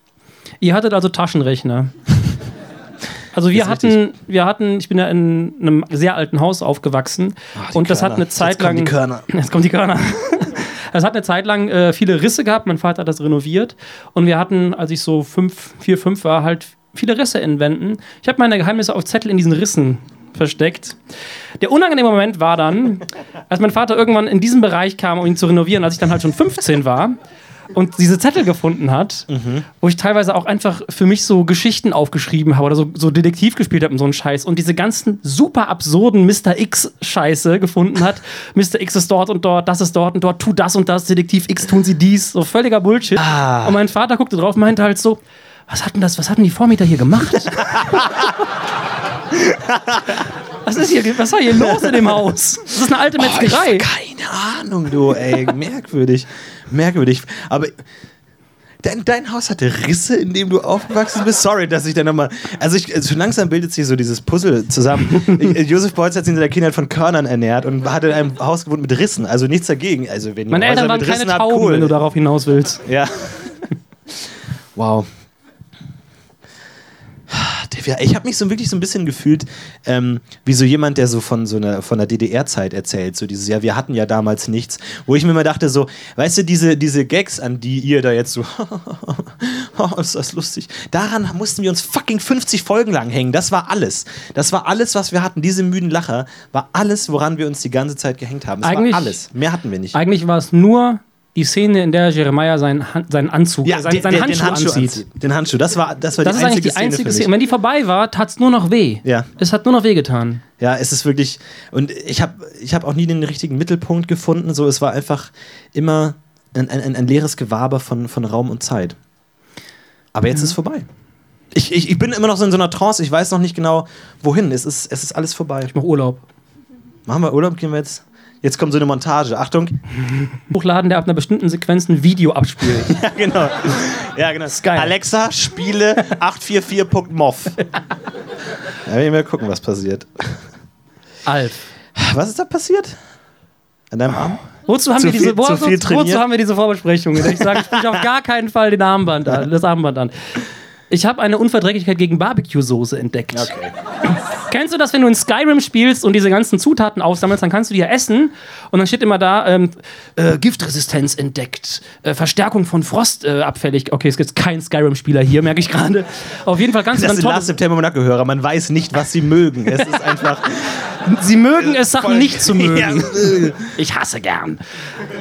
Ihr hattet also Taschenrechner. (laughs) Also wir Das hatten, wir hatten, ich bin ja in einem sehr alten Haus aufgewachsen die und das hat eine Zeit Jetzt kommen lang. die Körner. (laughs) Jetzt kommen die Körner. (laughs) Es hat eine Zeit lang äh, viele Risse gehabt. Mein Vater hat das renoviert und wir hatten, als ich so fünf, vier, fünf war, halt viele Risse in Wänden. Ich habe meine Geheimnisse auf Zettel in diesen Rissen versteckt. Der unangenehme Moment war dann, als mein Vater irgendwann in diesen Bereich kam, um ihn zu renovieren, als ich dann halt schon 15 war und diese Zettel gefunden hat, wo ich teilweise auch einfach für mich so Geschichten aufgeschrieben habe oder so, so Detektiv gespielt habe und so einen Scheiß und diese ganzen super absurden Mr. X-Scheiße gefunden hat. (laughs) Mr. X ist dort und dort, das ist dort und dort, tu das und das, Detektiv X tun sie dies, so völliger Bullshit. Und mein Vater guckte drauf und meinte halt so, was hatten das, was hatten die Vormieter hier gemacht? (laughs) was ist hier, was war hier los in dem Haus? Das ist eine alte Metzgerei. Keine Ahnung, du, ey. (laughs) Merkwürdig. Merkwürdig. Aber. Dein, dein Haus hatte Risse, in dem du aufgewachsen bist. Sorry, dass ich da nochmal. Also, ich, also langsam bildet sich so dieses Puzzle zusammen. Ich- (laughs) Josef Beuys hat sich in seiner Kindheit von Körnern ernährt und hat in einem Haus gewohnt mit Rissen. Also nichts dagegen. Also, wenn Meine Eltern waren keine Rissen habt, Tauben, cool. wenn du darauf hinaus willst. Ja. (laughs) wow. Ich habe mich so wirklich so ein bisschen gefühlt, ähm, wie so jemand, der so von so einer von der DDR-Zeit erzählt. So dieses, ja, wir hatten ja damals nichts. Wo ich mir immer dachte, so, weißt du, diese, diese Gags, an die ihr da jetzt so, (laughs) oh, ist das lustig. Daran mussten wir uns fucking 50 Folgen lang hängen. Das war alles. Das war alles, was wir hatten. Diese müden Lacher war alles, woran wir uns die ganze Zeit gehängt haben. Es Eigentlich- war alles. Mehr hatten wir nicht. Eigentlich war es nur die Szene, in der Jeremiah seinen, Han- seinen Anzug, äh, seinen, seinen den- Handschuh, den Handschuh anzieht. anzieht. Den Handschuh, das war, das war Das die ist einzige die einzige Szene. Szene. wenn die vorbei war, tat es nur noch weh. Ja. Es hat nur noch weh getan. Ja, es ist wirklich. Und ich habe ich hab auch nie den richtigen Mittelpunkt gefunden. So, es war einfach immer ein, ein, ein, leeres Gewaber von, von Raum und Zeit. Aber jetzt ist es vorbei. Ich, ich, ich bin immer noch so in so einer Trance. Ich weiß noch nicht genau, wohin. Es ist, es ist alles vorbei. Ich mach Urlaub. Machen wir Urlaub? Gehen wir jetzt? Jetzt kommt so eine Montage. Achtung. (laughs) Hochladen, der ab einer bestimmten Sequenz ein Video abspielt. (laughs) Ja, genau. Ja, genau. geil. Alexa, spiele 844.mov. (laughs) Ja, wir mal gucken, was passiert. Alf. Was ist da passiert? An deinem Arm? Wozu haben, Zu wir diese, viel- viel wozu, wozu haben wir diese Vorbesprechung? Ich sage, sprich auf gar keinen Fall den Armband an, das Armband an. Ich habe eine Unverträglichkeit gegen Barbecue-Soße entdeckt. Okay. (laughs) Kennst du das, wenn du in Skyrim spielst und diese ganzen Zutaten aufsammelst, dann kannst du die ja essen und dann steht immer da, ähm, äh, Giftresistenz entdeckt, äh, Verstärkung von Frost äh, abfällig. Okay, es gibt keinen Skyrim-Spieler hier, merke ich gerade. Auf jeden Fall du Das sind Last September Monaco-Hörer. Man weiß nicht, was sie mögen. Es ist (laughs) einfach. Sie mögen es, Sachen nicht zu (laughs) mögen. Ich hasse gern.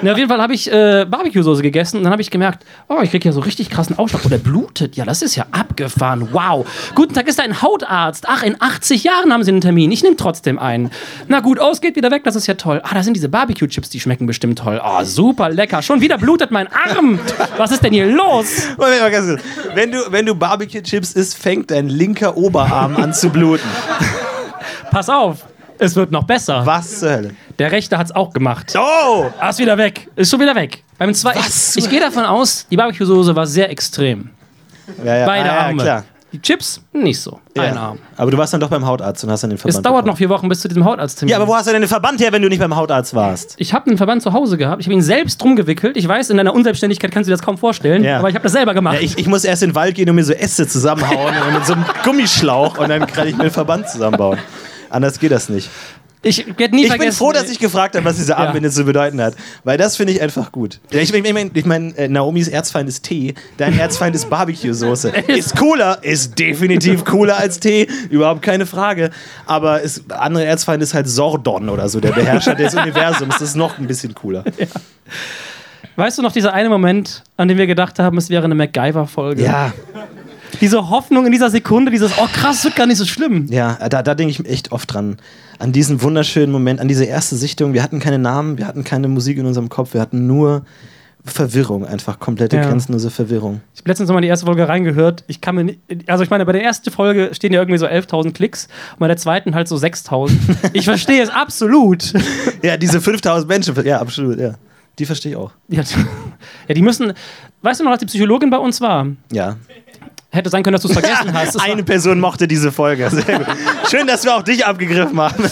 Na, auf jeden Fall habe ich äh, Barbecue-Soße gegessen und dann habe ich gemerkt, oh, ich kriege ja so richtig krassen Ausschlag. Oder blutet. Ja, das ist ja abgefahren. Wow. Guten Tag, ist da ein Hautarzt. Ach, in 80 Jahren haben Sie einen Termin. Ich nehme trotzdem einen. Na gut, aus, geht wieder weg. Das ist ja toll. Ah, da sind diese Barbecue-Chips, die schmecken bestimmt toll. Oh, super lecker. Schon wieder blutet mein Arm. Was ist denn hier los? Wenn du, wenn du Barbecue-Chips isst, fängt dein linker Oberarm an zu bluten. Pass auf. Es wird noch besser. Was zur Hölle? Der Rechte hat es auch gemacht. Oh! Ah, ist wieder weg. Ist schon wieder weg. Beim zwei, Was? ich ich gehe davon aus, die Barbecue-Soße war sehr extrem. Ja, ja, Beide ah, ja, Arme. klar. Die Chips, nicht so. Ein Ja. Arm. Aber du warst dann doch beim Hautarzt und hast dann den Verband. Es dauert bekommen. noch vier Wochen bis zu diesem Hautarzttermin. Ja, aber wo hast du denn den Verband her, wenn du nicht beim Hautarzt warst? ich habe einen Verband zu Hause gehabt. Ich habe ihn selbst drum gewickelt. Ich weiß, in deiner Unselbstständigkeit kannst du dir das kaum vorstellen. Ja. Aber ich habe das selber gemacht. Ja, ich, ich muss erst in den Wald gehen und mir so Äste zusammenhauen und mit so einem Gummischlauch und dann kann ich mir einen Verband zusammenbauen. Anders geht das nicht. Ich werde nie Ich bin froh, dass ich gefragt habe, was diese Armbinde zu bedeuten hat. Weil das finde ich einfach gut. Ja, Ich, ich meine, ich mein, äh, Naomis Erzfeind ist Tee, dein (laughs) Erzfeind ist Barbecue-Soße. (laughs) Ist cooler, ist definitiv cooler als Tee, überhaupt keine Frage. Aber ist, andere Erzfeind ist halt Sordon oder so, der Beherrscher des (laughs) Universums. Das ist noch ein bisschen cooler. Weißt du noch dieser eine Moment, an dem wir gedacht haben, es wäre eine MacGyver-Folge? Ja, Diese Hoffnung in dieser Sekunde, dieses, oh krass, wird gar nicht so schlimm. ja, da, da denke ich echt oft dran. An diesen wunderschönen Moment, an diese erste Sichtung. Wir hatten keine Namen, wir hatten keine Musik in unserem Kopf, wir hatten nur Verwirrung, einfach komplette, Ja. grenzenlose Verwirrung. Ich habe letztens noch mal die erste Folge reingehört. Ich kann mir nicht, also ich meine, bei der ersten Folge stehen ja irgendwie so 11.000 Klicks und bei der zweiten halt so 6.000. (laughs) Ich verstehe es absolut. Ja, diese 5000 Menschen, ja, absolut, ja. Die verstehe ich auch. Ja, (laughs) ja, die müssen. Weißt du noch, als die Psychologin bei uns war? Ja. Hätte sein können, dass du es vergessen (laughs) hast. Eine Person mochte diese Folge. Schön, dass wir auch dich abgegriffen haben.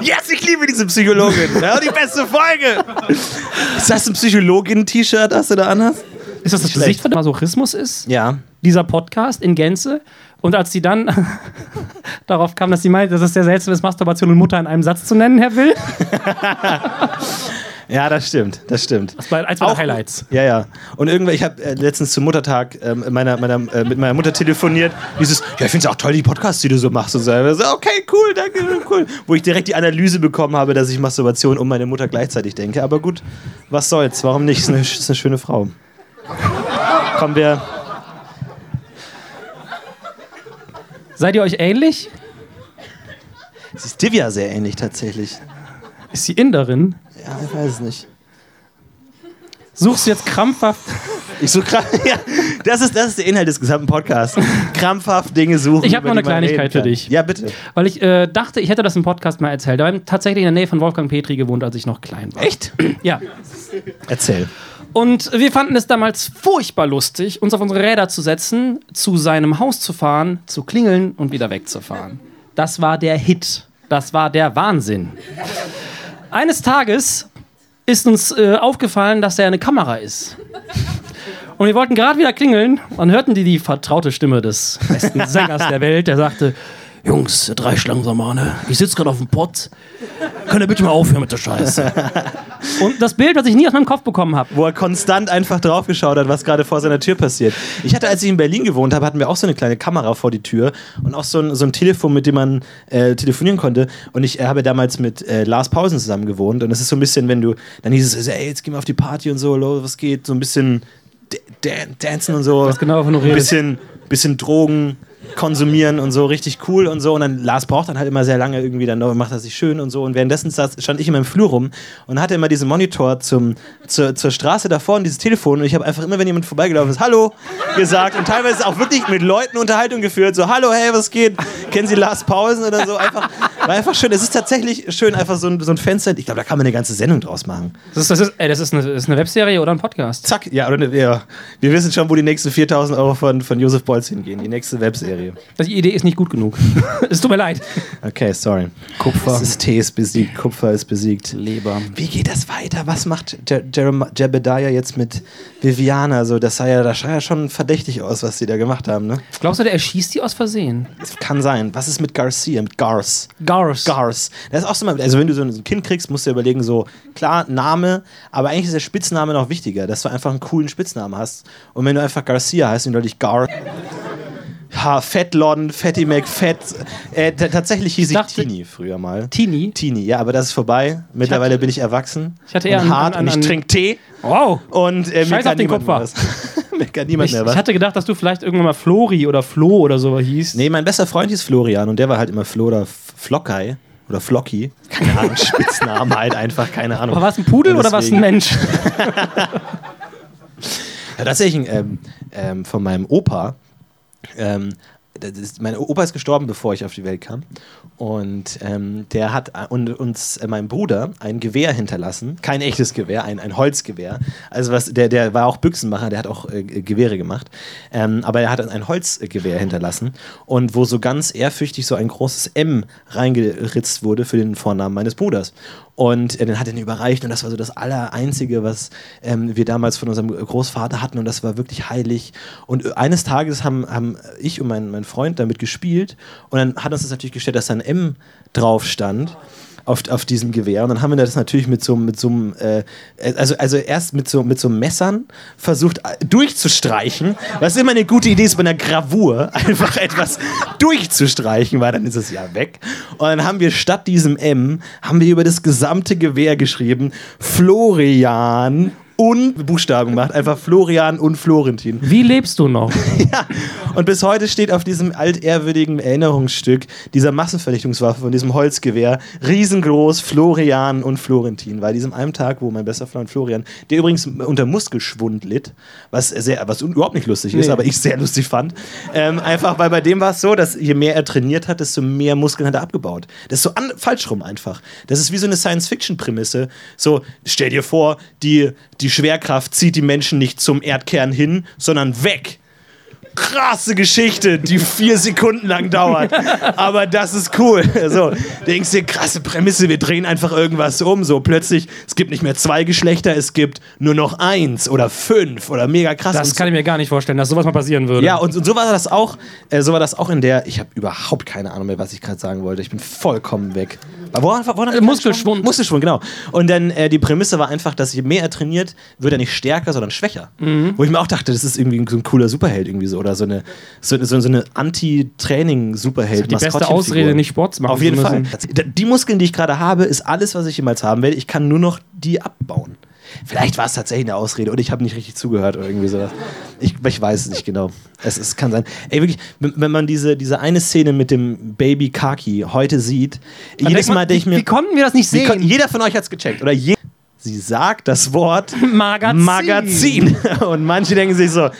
Yes, ich liebe diese Psychologin. Ja, die beste Folge. Ist das ein Psychologin-T-Shirt, das du da anhast? ist das das schlecht. Gesicht von Masochismus ist? Ja. Dieser Podcast in Gänze. Und als sie dann (laughs) darauf kam, dass sie meinte, dass es sehr seltsam ist, Masturbation und Mutter in einem Satz zu nennen, Herr Will. (laughs) Ja, das stimmt. Das stimmt. Das war eins meiner Auch- Highlights. Ja, ja. Und irgendwann, ich habe äh, letztens zum Muttertag ähm, meiner, meiner, äh, mit meiner Mutter telefoniert. Dieses, ja, ich finde es auch toll, die Podcasts, die du so machst. Und so, okay, cool, danke, cool. Wo ich direkt die Analyse bekommen habe, dass ich Masturbation um meine Mutter gleichzeitig denke. Aber gut, was soll's, warum nicht? Ist eine, ist eine schöne Frau. Kommen wir. Seid ihr euch ähnlich? Sie ist Divya sehr ähnlich tatsächlich. Ist sie Inderin? Ja, ich weiß es nicht. Suchst du jetzt krampfhaft? Ich so krass. (laughs) Ja, das ist, das ist der Inhalt des gesamten Podcasts. Krampfhaft Dinge suchen. Ich hab über noch eine Kleinigkeit für dich. Ja, bitte. Weil ich äh, dachte, ich hätte das im Podcast mal erzählt. Da war tatsächlich in der Nähe von Wolfgang Petri gewohnt, als ich noch klein war. Echt? Ja. Erzähl. Und wir fanden es damals furchtbar lustig, uns auf unsere Räder zu setzen, zu seinem Haus zu fahren, zu klingeln und wieder wegzufahren. Das war der Hit. Das war der Wahnsinn. Eines Tages ist uns äh, aufgefallen, dass er eine Kamera ist. Und wir wollten gerade wieder klingeln und hörten die die vertraute Stimme des besten Sängers der Welt, der sagte, Jungs, drei langsam mal, ne? Ich sitze gerade auf dem Pott. Könnt ihr bitte mal aufhören mit der Scheiße? (laughs) Und das Bild, was ich nie aus meinem Kopf bekommen habe. wo er konstant einfach draufgeschaut hat, was gerade vor seiner Tür passiert. Ich hatte, als ich in Berlin gewohnt habe, hatten wir auch so eine kleine Kamera vor die Tür und auch so ein, so ein Telefon, mit dem man äh, telefonieren konnte. Und ich äh, habe damals mit äh, Lars Pausen zusammen gewohnt. Und es ist so ein bisschen, wenn du, dann hieß es, ey, jetzt gehen wir auf die Party und so, lo, was geht? So ein bisschen da Dancen und so. Was genau, du ein redest. bisschen, bisschen Drogen konsumieren und so, richtig cool und so. Und dann Lars braucht dann halt immer sehr lange irgendwie, dann macht er sich schön und so. Und währenddessen stand ich in meinem Flur rum und hatte immer diesen Monitor zum, zur, zur Straße davor und dieses Telefon. Und ich habe einfach immer, wenn jemand vorbeigelaufen ist, Hallo gesagt und teilweise auch wirklich mit Leuten Unterhaltung geführt. So, Hallo, hey, was geht? Kennen Sie Lars Pausen oder so? Einfach, war einfach schön. Es ist tatsächlich schön, einfach so ein, so ein Fenster. Ich glaube, da kann man eine ganze Sendung draus machen. Das ist, das ist, ey, das ist, eine, das ist eine Webserie oder ein Podcast. Zack, ja, oder, ja. Wir wissen schon, wo die nächsten 4000 Euro von, von Josef Bolz hingehen. Die nächste Webserie. Also Die Idee ist nicht gut genug. (laughs) es tut mir leid. Okay, sorry. Kupfer. Das ist Tee ist besiegt, Kupfer ist besiegt. Leber. Wie geht das weiter? Was macht Je Jerem Jebediah jetzt mit Viviana? So, das sah ja, das sah ja schon verdächtig aus, was sie da gemacht haben, ne? Glaubst du, der erschießt die aus Versehen? Das kann sein. Was ist mit Garcia, mit Gars? Gars. Gars. Das ist auch so mal, also wenn du so ein Kind kriegst, musst du dir überlegen, so, klar, Name, aber eigentlich ist der Spitzname noch wichtiger, dass du einfach einen coolen Spitznamen hast. Und wenn du einfach Garcia heißt und du dich Gar. Ha, Fettlon, Fatty McFett. Äh, tatsächlich hieß ich, dachte- Tini früher mal. Tini? Tini, ja, aber das ist vorbei. Mittlerweile bin ich erwachsen. Ich hatte eher und an- hart an- und an- ich trinke Tee Wow. und äh, mir kann auf den mehr was. (laughs) mir kann niemand Ich, mehr was. ich hatte gedacht, dass du vielleicht irgendwann mal Flori oder Flo oder so hieß. Nee, mein bester Freund hieß Florian und der war halt immer Flo oder Flockei oder Flocky. Keine Ahnung, (laughs) Spitzname halt einfach, keine Ahnung. Aber war es ein Pudel Und oder war es ein Mensch? (laughs) Ja, tatsächlich ähm, ähm, von meinem Opa. Ähm, ist, mein Opa ist gestorben, bevor ich auf die Welt kam. Und ähm, der hat und, uns, äh, meinem Bruder, ein Gewehr hinterlassen. Kein echtes Gewehr, ein, ein Holzgewehr. Also was, der, der war auch Büchsenmacher, der hat auch äh, Gewehre gemacht. Ähm, aber er hat ein Holzgewehr hinterlassen. Und wo so ganz ehrfürchtig so ein großes M reingeritzt wurde für den Vornamen meines Bruders. Und äh, den hat er ihn überreicht und das war so das Allereinzige, was ähm, wir damals von unserem Großvater hatten und das war wirklich heilig. Und äh, eines Tages haben, haben ich und mein, mein Freund damit gespielt und dann hat uns das natürlich gestellt, dass da ein M drauf stand. Auf, auf diesem Gewehr. Und dann haben wir das natürlich mit so, mit so einem, äh, also, also erst mit so, mit so Messern versucht äh, durchzustreichen, was immer eine gute Idee ist bei einer Gravur, (laughs) einfach etwas durchzustreichen, weil dann ist es ja weg. Und dann haben wir statt diesem M, haben wir über das gesamte Gewehr geschrieben, Florian und Buchstaben gemacht, einfach Florian und Florentin. Wie lebst du noch? (laughs) Ja, und bis heute steht auf diesem altehrwürdigen Erinnerungsstück dieser Massenvernichtungswaffe von diesem Holzgewehr riesengroß Florian und Florentin. Weil diesem einen Tag, wo mein bester Freund Florian, der übrigens unter Muskelschwund litt, was, sehr, was überhaupt nicht lustig ist, Nee. aber ich sehr lustig fand, ähm, einfach weil bei dem war es so, dass je mehr er trainiert hat, desto mehr Muskeln hat er abgebaut. Das ist so an, falsch rum einfach. Das ist wie so eine Science-Fiction-Prämisse. So, stell dir vor, die, die Schwerkraft zieht die Menschen nicht zum Erdkern hin, sondern weg krasse Geschichte, die vier Sekunden lang dauert. Aber das ist cool. (laughs) So, denkst dir, krasse Prämisse, wir drehen einfach irgendwas um. So, plötzlich, es gibt nicht mehr zwei Geschlechter, es gibt nur noch eins oder fünf oder mega krass. Das kann ich mir gar nicht vorstellen, dass sowas mal passieren würde. ja, und, und so war das auch. Äh, so war das auch in der. Ich habe überhaupt keine Ahnung mehr, was ich gerade sagen wollte. Ich bin vollkommen weg. Woran, woran Äh, Muskelschwund. Muskelschwund, genau. Und dann äh, die Prämisse war einfach, dass je mehr er trainiert, wird er nicht stärker, sondern schwächer. Mhm. Wo ich mir auch dachte, das ist irgendwie so ein cooler Superheld irgendwie so oder so eine so, so, so eine Anti-Training-Superheld. die beste. Ausrede, nicht Sport zu machen Auf jeden Fall. Die Muskeln, die ich gerade habe, ist alles, was ich jemals haben werde. Ich kann nur noch die abbauen. Vielleicht war es tatsächlich eine Ausrede oder ich habe nicht richtig zugehört oder irgendwie sowas. Ich, ich weiß es nicht genau. Es, es kann sein. Ey, wirklich, wenn man diese, diese eine Szene mit dem Baby Kaki heute sieht, jedes denkt man, Mal denke ich wie- mir. wie konnten wir das nicht sehen? kon- Jeder von euch hat es gecheckt. Oder je Sie sagt das Wort (laughs) Magazin. Magazin. (laughs) Und manche denken sich so,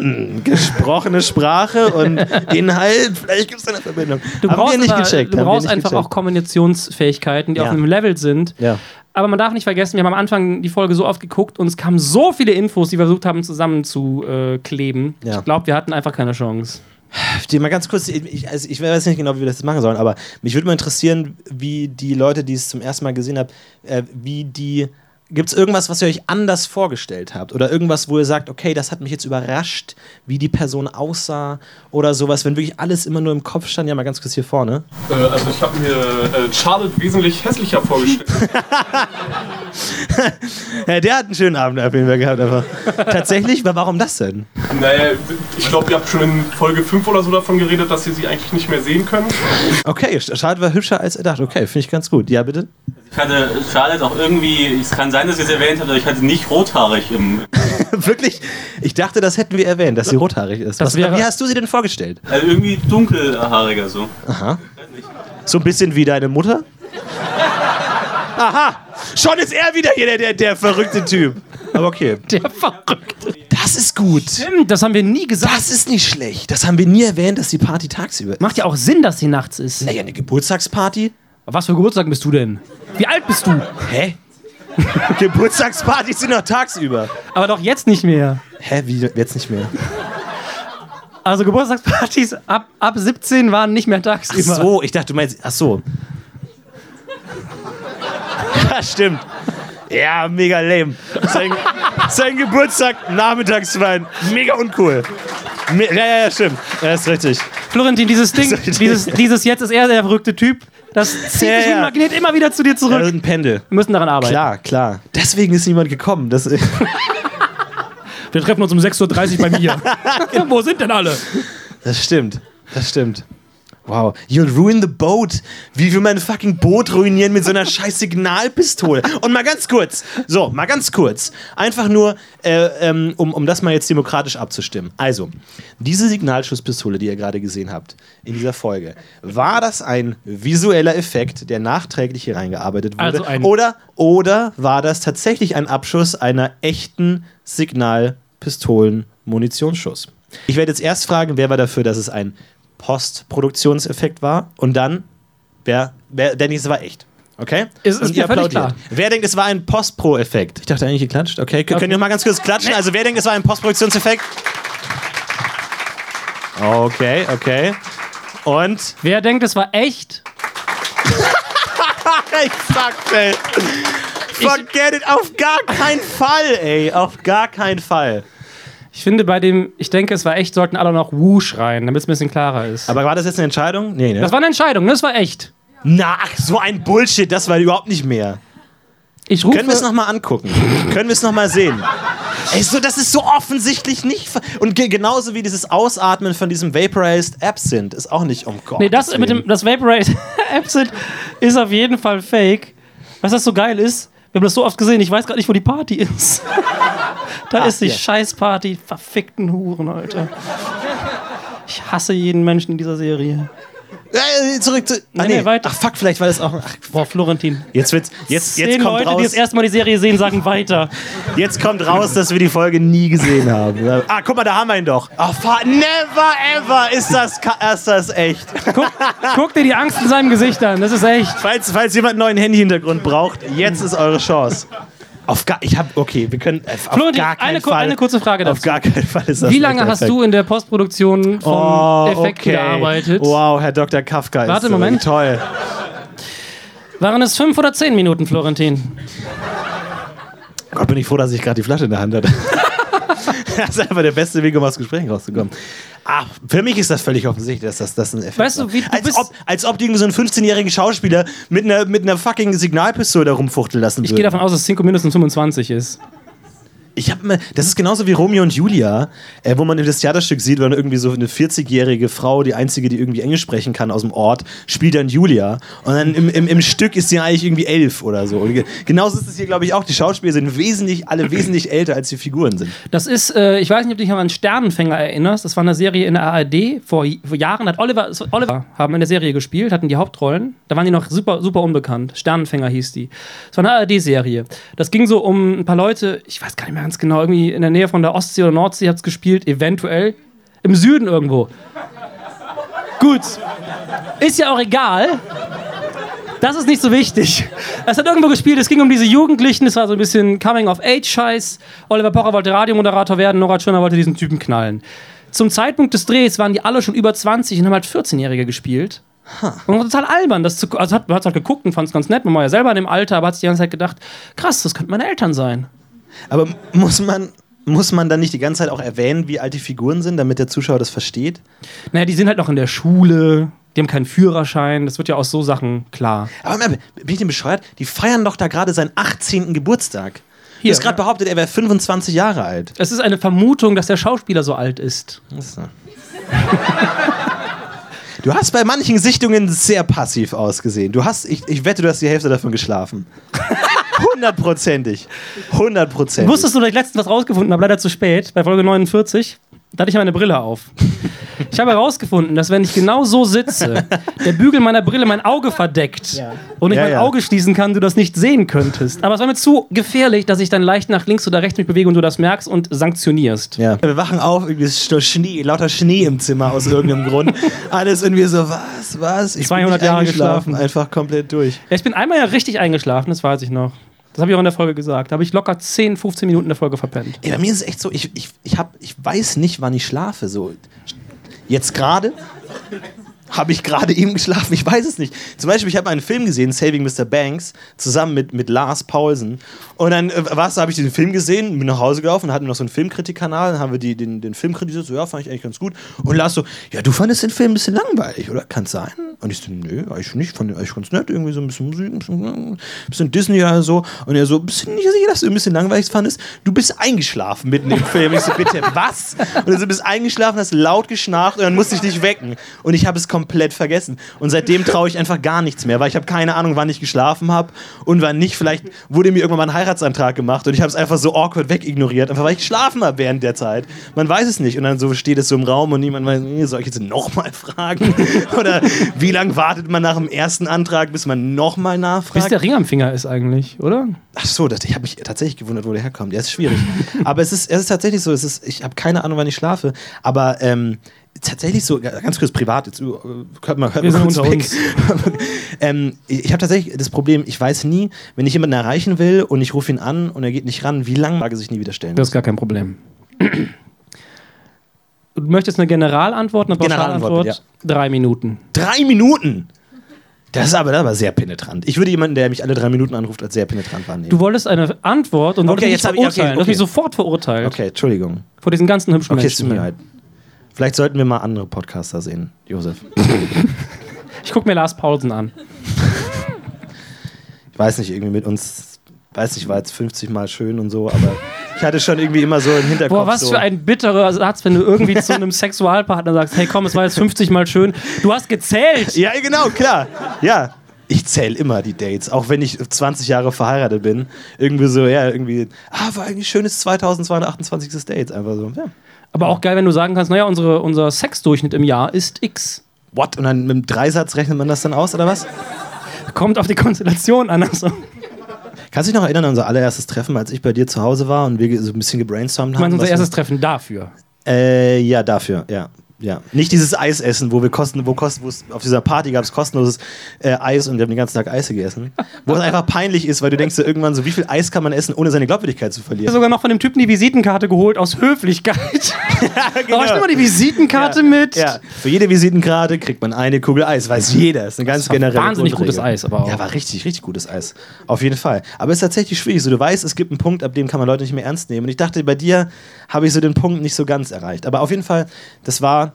hm, gesprochene Sprache und (laughs) Inhalt, vielleicht gibt es eine Verbindung. Du Haben brauchst, nicht aber, gecheckt. du brauchst einfach gecheckt. auch Kommunikationsfähigkeiten, die Ja. auf einem Level sind. Ja. Aber man darf nicht vergessen, wir haben am Anfang die Folge so oft geguckt und es kamen so viele Infos, die wir versucht haben zusammenzukleben. Ja. Ich glaube, wir hatten einfach keine Chance. Mal ganz kurz, ich, also ich weiß nicht genau, wie wir das machen sollen, aber mich würde mal interessieren, wie die Leute, die es zum ersten Mal gesehen haben, äh, wie die Gibt es irgendwas, was ihr euch anders vorgestellt habt? Oder irgendwas, wo ihr sagt, okay, das hat mich jetzt überrascht, wie die Person aussah oder sowas, wenn wirklich alles immer nur im Kopf stand? Ja, mal ganz kurz hier vorne. Äh, also ich habe mir äh, Charlotte wesentlich hässlicher vorgestellt. (laughs) Ja, der hat einen schönen Abend auf jeden Fall gehabt, einfach. Tatsächlich? wa- Warum das denn? naja, ich glaube, ihr habt schon in Folge 5 oder so davon geredet, dass ihr sie eigentlich nicht mehr sehen könnt. Okay, Schade war hübscher als er dachte. Okay, finde ich ganz gut. Ja, bitte? Ich hatte Charlotte auch irgendwie, es kann sein, dass ihr es erwähnt habt, aber ich hatte nicht rothaarig im. (laughs) Wirklich? Ich dachte, das hätten wir erwähnt, dass sie rothaarig ist. Was, wäre- wie hast du sie denn vorgestellt? Also irgendwie dunkelhaariger so. So ein bisschen wie deine Mutter? Aha! Schon ist er wieder hier der, der, der verrückte Typ. Aber okay. Der Verrückte. Das ist gut. Stimmt, das haben wir nie gesagt. Das ist nicht schlecht. Das haben wir nie erwähnt, dass die Party tagsüber ist. Macht ja auch Sinn, dass sie nachts ist. Naja, eine Geburtstagsparty? Was für Geburtstag bist du denn? Wie alt bist du? Hä? (laughs) Geburtstagspartys sind doch tagsüber. Aber doch jetzt nicht mehr. Hä, wie jetzt nicht mehr? Also Geburtstagspartys ab, ab 17 waren nicht mehr Ach tagsüber. so, ich dachte, du meinst. Ach so. (laughs) Ja, stimmt. Ja, mega lame. Sein, sein Geburtstag nachmittags feiern. Mega uncool. Me ja, ja, ja, stimmt. Ja, ist richtig. Florentin, dieses Ding, (laughs) dieses, dieses jetzt ist er der verrückte Typ, das zieht Ja, sich wie ein. Magnet immer wieder zu dir zurück. ein Pendel. Wir müssen daran arbeiten. Klar, klar. Deswegen ist niemand gekommen. Das, (laughs) Wir treffen uns um 6.30 Uhr bei mir. (laughs) Wo sind denn alle? das stimmt. Das stimmt. Wow. You'll ruin the boat. Wie will mein fucking Boot ruinieren mit so einer scheiß Signalpistole? Und mal ganz kurz. So, mal ganz kurz. Einfach nur, äh, ähm, um, um das mal jetzt demokratisch abzustimmen. Also, diese Signalschusspistole, die ihr gerade gesehen habt in dieser Folge, war das ein visueller Effekt, der nachträglich hier reingearbeitet wurde? Also ein- oder, oder war das tatsächlich ein Abschuss einer echten Signalpistolen-Munitionsschuss? Ich werde jetzt erst fragen, wer war dafür, dass es ein Postproduktionseffekt war und dann, wer, wer denkt, es war echt. Okay? Ist- ist und ihr applaudiert. Wer denkt, es war ein Postpro-Effekt? Ich dachte eigentlich, ihr klatscht. Okay, Kön- könnt ihr mal ganz kurz klatschen? Also, wer denkt, es war ein Postproduktionseffekt? Okay, okay. Und Wer denkt, es war echt? (laughs) ich fuck, ey. Forget it, auf gar keinen Fall, ey. Auf gar keinen Fall. Ich finde bei dem, ich denke, es war echt, sollten alle noch Wu schreien, damit es ein bisschen klarer ist. Aber war das jetzt eine Entscheidung? Nee, ne? das war eine Entscheidung, ne? das war echt. Na, ach, so ein Bullshit, das war überhaupt nicht mehr. Ich rufe, Können wir es nochmal angucken? Können wir es nochmal sehen? Ey, so, das ist so offensichtlich nicht. Und ge genauso wie dieses Ausatmen von diesem Vaporized Absinthe ist auch nicht um Gott. Nee, das mit dem das Vaporate (laughs) Absinthe ist auf jeden Fall fake. Was das so geil ist, wir haben das so oft gesehen, ich weiß gerade nicht, wo die Party ist. (laughs) da ist die hier. Scheißparty, verfickten Huren, Alter. Ich hasse jeden Menschen in dieser Serie. Äh, zurück zu. Ah, Nee, nee, weiter. Ach, fuck, vielleicht war das auch. Ach, Boah, Florentin. jetzt wird's. Jetzt, jetzt Zehn kommt Leute, die raus. erste Mal die Serie sehen, sagen weiter. Jetzt kommt raus, dass wir die Folge nie gesehen haben. Ah, guck mal, da haben wir ihn doch. Oh, fuck, never ever ist das, ist das echt. Guck, guck dir die Angst in seinem Gesicht an, das ist echt. Falls, falls jemand einen neuen Handy-Hintergrund braucht, jetzt ist eure Chance. Auf gar, ich hab, okay, wir können, äh, auf Florentin, gar keinen eine, Fall. eine kurze Frage Auf dazu. gar keinen Fall ist das Wie lange hast du in der Postproduktion vom Oh, Effekt okay. gearbeitet? Wow, Herr Dr. Kafka ist Warte, so Moment. toll. Waren es fünf oder zehn Minuten, Florentin? Gott, bin ich froh, dass ich gerade die Flasche in der Hand hatte. (laughs) das ist einfach der beste Weg, um aus Gesprächen rauszukommen. Ah, für mich ist das völlig offensichtlich, dass das, das ein Effekt Weißt du, wie- du als, ob, als ob die irgendwie so einen 15-jährigen Schauspieler mit einer, mit einer fucking Signalpistole da rumfuchteln lassen Ich würden. gehe davon aus, dass Cinco mindestens 25 ist. Ich hab mir, das ist genauso wie Romeo und Julia, äh, wo man das Theaterstück sieht, wenn irgendwie so eine 40-jährige Frau, die einzige, die irgendwie Englisch sprechen kann aus dem Ort, spielt dann Julia. Und dann im, im, im Stück ist sie eigentlich irgendwie elf oder so. Und ge- genauso ist es hier, glaube ich, auch. Die Schauspieler sind wesentlich, alle wesentlich älter, als die Figuren sind. Das ist, äh, ich weiß nicht, ob du dich an Sternenfänger erinnerst. Das war eine Serie in der ARD vor, vor Jahren. Hat Oliver, Oliver haben in der Serie gespielt, hatten die Hauptrollen. Da waren die noch super, super unbekannt. Sternenfänger hieß die. Das war eine ARD-Serie. Das ging so um ein paar Leute, ich weiß gar nicht mehr ganz genau, irgendwie in der Nähe von der Ostsee oder Nordsee hat es gespielt, eventuell. Im Süden irgendwo. Gut. Ist ja auch egal. Das ist nicht so wichtig. Es hat irgendwo gespielt, es ging um diese Jugendlichen, es war so ein bisschen Coming-of-Age-Scheiß. Oliver Pocher wollte Radiomoderator werden, Nora Tschirner wollte diesen Typen knallen. Zum Zeitpunkt des Drehs waren die alle schon über 20 und haben halt 14-Jährige gespielt. Und war total albern. Das zu, also hat, hat halt geguckt und fand es ganz nett. Man war ja selber in dem Alter, aber hat sich die ganze Zeit gedacht, krass, das könnten meine Eltern sein. Aber muss man, muss man dann nicht die ganze Zeit auch erwähnen, wie alt die Figuren sind, damit der Zuschauer das versteht? Naja, die sind halt noch in der Schule, die haben keinen Führerschein, das wird ja aus so Sachen klar. Aber bin ich denn bescheuert? Die feiern doch da gerade seinen 18. Geburtstag. Hier, du hast gerade behauptet, er wäre 25 Jahre alt. Es ist eine Vermutung, dass der Schauspieler so alt ist. So. (laughs) Du hast bei manchen Sichtungen sehr passiv ausgesehen. Du hast, ich, ich wette, du hast die Hälfte davon geschlafen. (laughs) Hundertprozentig. Hundertprozentig. Wusstest du, dass ich letztens was rausgefunden habe, leider zu spät, bei Folge 49? Da hatte ich meine Brille auf. Ich habe herausgefunden, dass wenn ich genau so sitze, der Bügel meiner Brille mein Auge verdeckt und ich Ja, mein ja. Auge schließen kann, du das nicht sehen könntest. Aber es war mir zu gefährlich, dass ich dann leicht nach links oder rechts mich bewege und du das merkst und sanktionierst. Ja. Wir wachen auf, irgendwie ist Schnee, lauter Schnee im Zimmer aus irgendeinem Grund. Alles irgendwie so, was, was? Ich 200 nicht Jahre eingeschlafen, geschlafen. Einfach komplett durch. Ja, ich bin einmal ja richtig eingeschlafen, das weiß ich noch. Das habe ich auch in der Folge gesagt. Da habe ich locker 10, 15 Minuten der Folge verpennt. Ey, bei mir ist es echt so, ich, ich, ich, hab, ich weiß nicht, wann ich schlafe. So. Jetzt gerade habe ich gerade eben geschlafen, ich weiß es nicht. Zum Beispiel, ich habe einen Film gesehen, Saving Mr. Banks, zusammen mit, mit Lars Paulsen. Und dann äh, was, habe ich diesen Film gesehen, bin nach Hause gelaufen, hatten noch so einen Filmkritikkanal, dann haben wir die, den, den Film kritisiert, so ja, fand ich eigentlich ganz gut. Und Lars so, ja, du fandest den Film ein bisschen langweilig, oder? Kann sein? Und ich so, nö, eigentlich nicht, fand den eigentlich ganz nett, irgendwie so ein bisschen Musik, ein bisschen, ein bisschen Disney oder so. Und er so, ein bisschen nicht sicher, dass du ein bisschen langweilig fandest. Du bist eingeschlafen mitten im Film. Ich so, bitte, was? Und er so, bist eingeschlafen, hast laut geschnarcht und dann musste ich dich wecken. Und ich habe es komplett vergessen. Und seitdem traue ich einfach gar nichts mehr, weil ich habe keine Ahnung, wann ich geschlafen habe und wann nicht. Vielleicht wurde mir irgendwann mal ein Heiratsantrag gemacht und ich habe es einfach so awkward wegignoriert, einfach weil ich geschlafen habe während der Zeit. Man weiß es nicht. Und dann so steht es so im Raum und niemand weiß, nee, soll ich jetzt nochmal fragen? (laughs) Oder wie lange wartet man nach dem ersten Antrag, bis man nochmal Bis nachfragt? der Ring am Finger ist eigentlich, oder? Ach so, das, ich habe mich tatsächlich gewundert, wo der herkommt. Ja, ist schwierig. aber es ist, es ist tatsächlich so, es ist, ich habe keine Ahnung, wann ich schlafe, aber ähm, tatsächlich so, ganz kurz privat, jetzt äh, hört mal, hört Wir mal sind kurz unter weg. uns. (laughs) ähm, ich habe tatsächlich das Problem, ich weiß nie, wenn ich jemanden erreichen will und ich rufe ihn an und er geht nicht ran, wie lange mag er sich nie wieder stellen Das ist gar kein Problem. Du möchtest eine Generalantwort, eine Generalantwort, Pauschalantwort? Drei Minuten. Drei Minuten! Das ist aber, das war sehr penetrant. Ich würde jemanden, der mich alle drei Minuten anruft, als sehr penetrant wahrnehmen. Du wolltest eine Antwort und wolltest Okay, mich jetzt hab ich- okay, verurteilen. Du hast okay. mich sofort verurteilt. okay, Entschuldigung. Vor diesen ganzen hübschen Okay, Menschen. leid. Vielleicht sollten wir mal andere Podcaster sehen, Josef. (laughs) Ich gucke mir Lars Paulsen an. ich weiß nicht, irgendwie mit uns, weiß nicht, war jetzt 50 Mal schön und so, aber ich hatte schon irgendwie immer so im Hinterkopf. Boah, was so, für ein bitterer Satz, wenn du irgendwie zu einem (laughs) Sexualpartner sagst, hey komm, es war jetzt 50 Mal schön. Du hast gezählt. Ja, genau, klar. Ja. Ich zähle immer die Dates, auch wenn ich 20 Jahre verheiratet bin. Irgendwie so, ja, irgendwie, ah, war eigentlich schönes 2228. Date. Einfach so, ja. Aber auch geil, wenn du sagen kannst, naja, unsere, unser Sexdurchschnitt im Jahr ist X. What? Und dann mit dem Dreisatz rechnet man das dann aus, oder was? Kommt auf die Konstellation an. Also. Kannst du dich noch erinnern an unser allererstes Treffen, als ich bei dir zu Hause war und wir so ein bisschen gebrainstormt Du haben? meinst unser erstes Treffen dafür. Äh, ja, dafür, ja. Ja, nicht dieses Eis essen, wo wir kosten, wo kosten, wo es auf dieser Party gab es kostenloses äh, Eis und wir haben den ganzen Tag Eis gegessen. Wo es einfach peinlich ist, weil du denkst so irgendwann so, wie viel Eis kann man essen, ohne seine Glaubwürdigkeit zu Ich verlieren? habe sogar noch von dem Typen die Visitenkarte geholt aus Höflichkeit. (laughs) genau. Aber ich nehme mal die Visitenkarte mit. Ja, für jede Visitenkarte kriegt man eine Kugel Eis, weiß jeder. Das ist eine ganz war generelle wahnsinnig Grundregel. gutes Eis, aber auch. Ja, war richtig, richtig gutes Eis. Auf jeden Fall. Aber es ist tatsächlich schwierig. So, du weißt, es gibt einen Punkt, ab dem kann man Leute nicht mehr ernst nehmen. Und ich dachte, bei dir habe ich so den Punkt nicht so ganz erreicht. Aber auf jeden Fall, das war.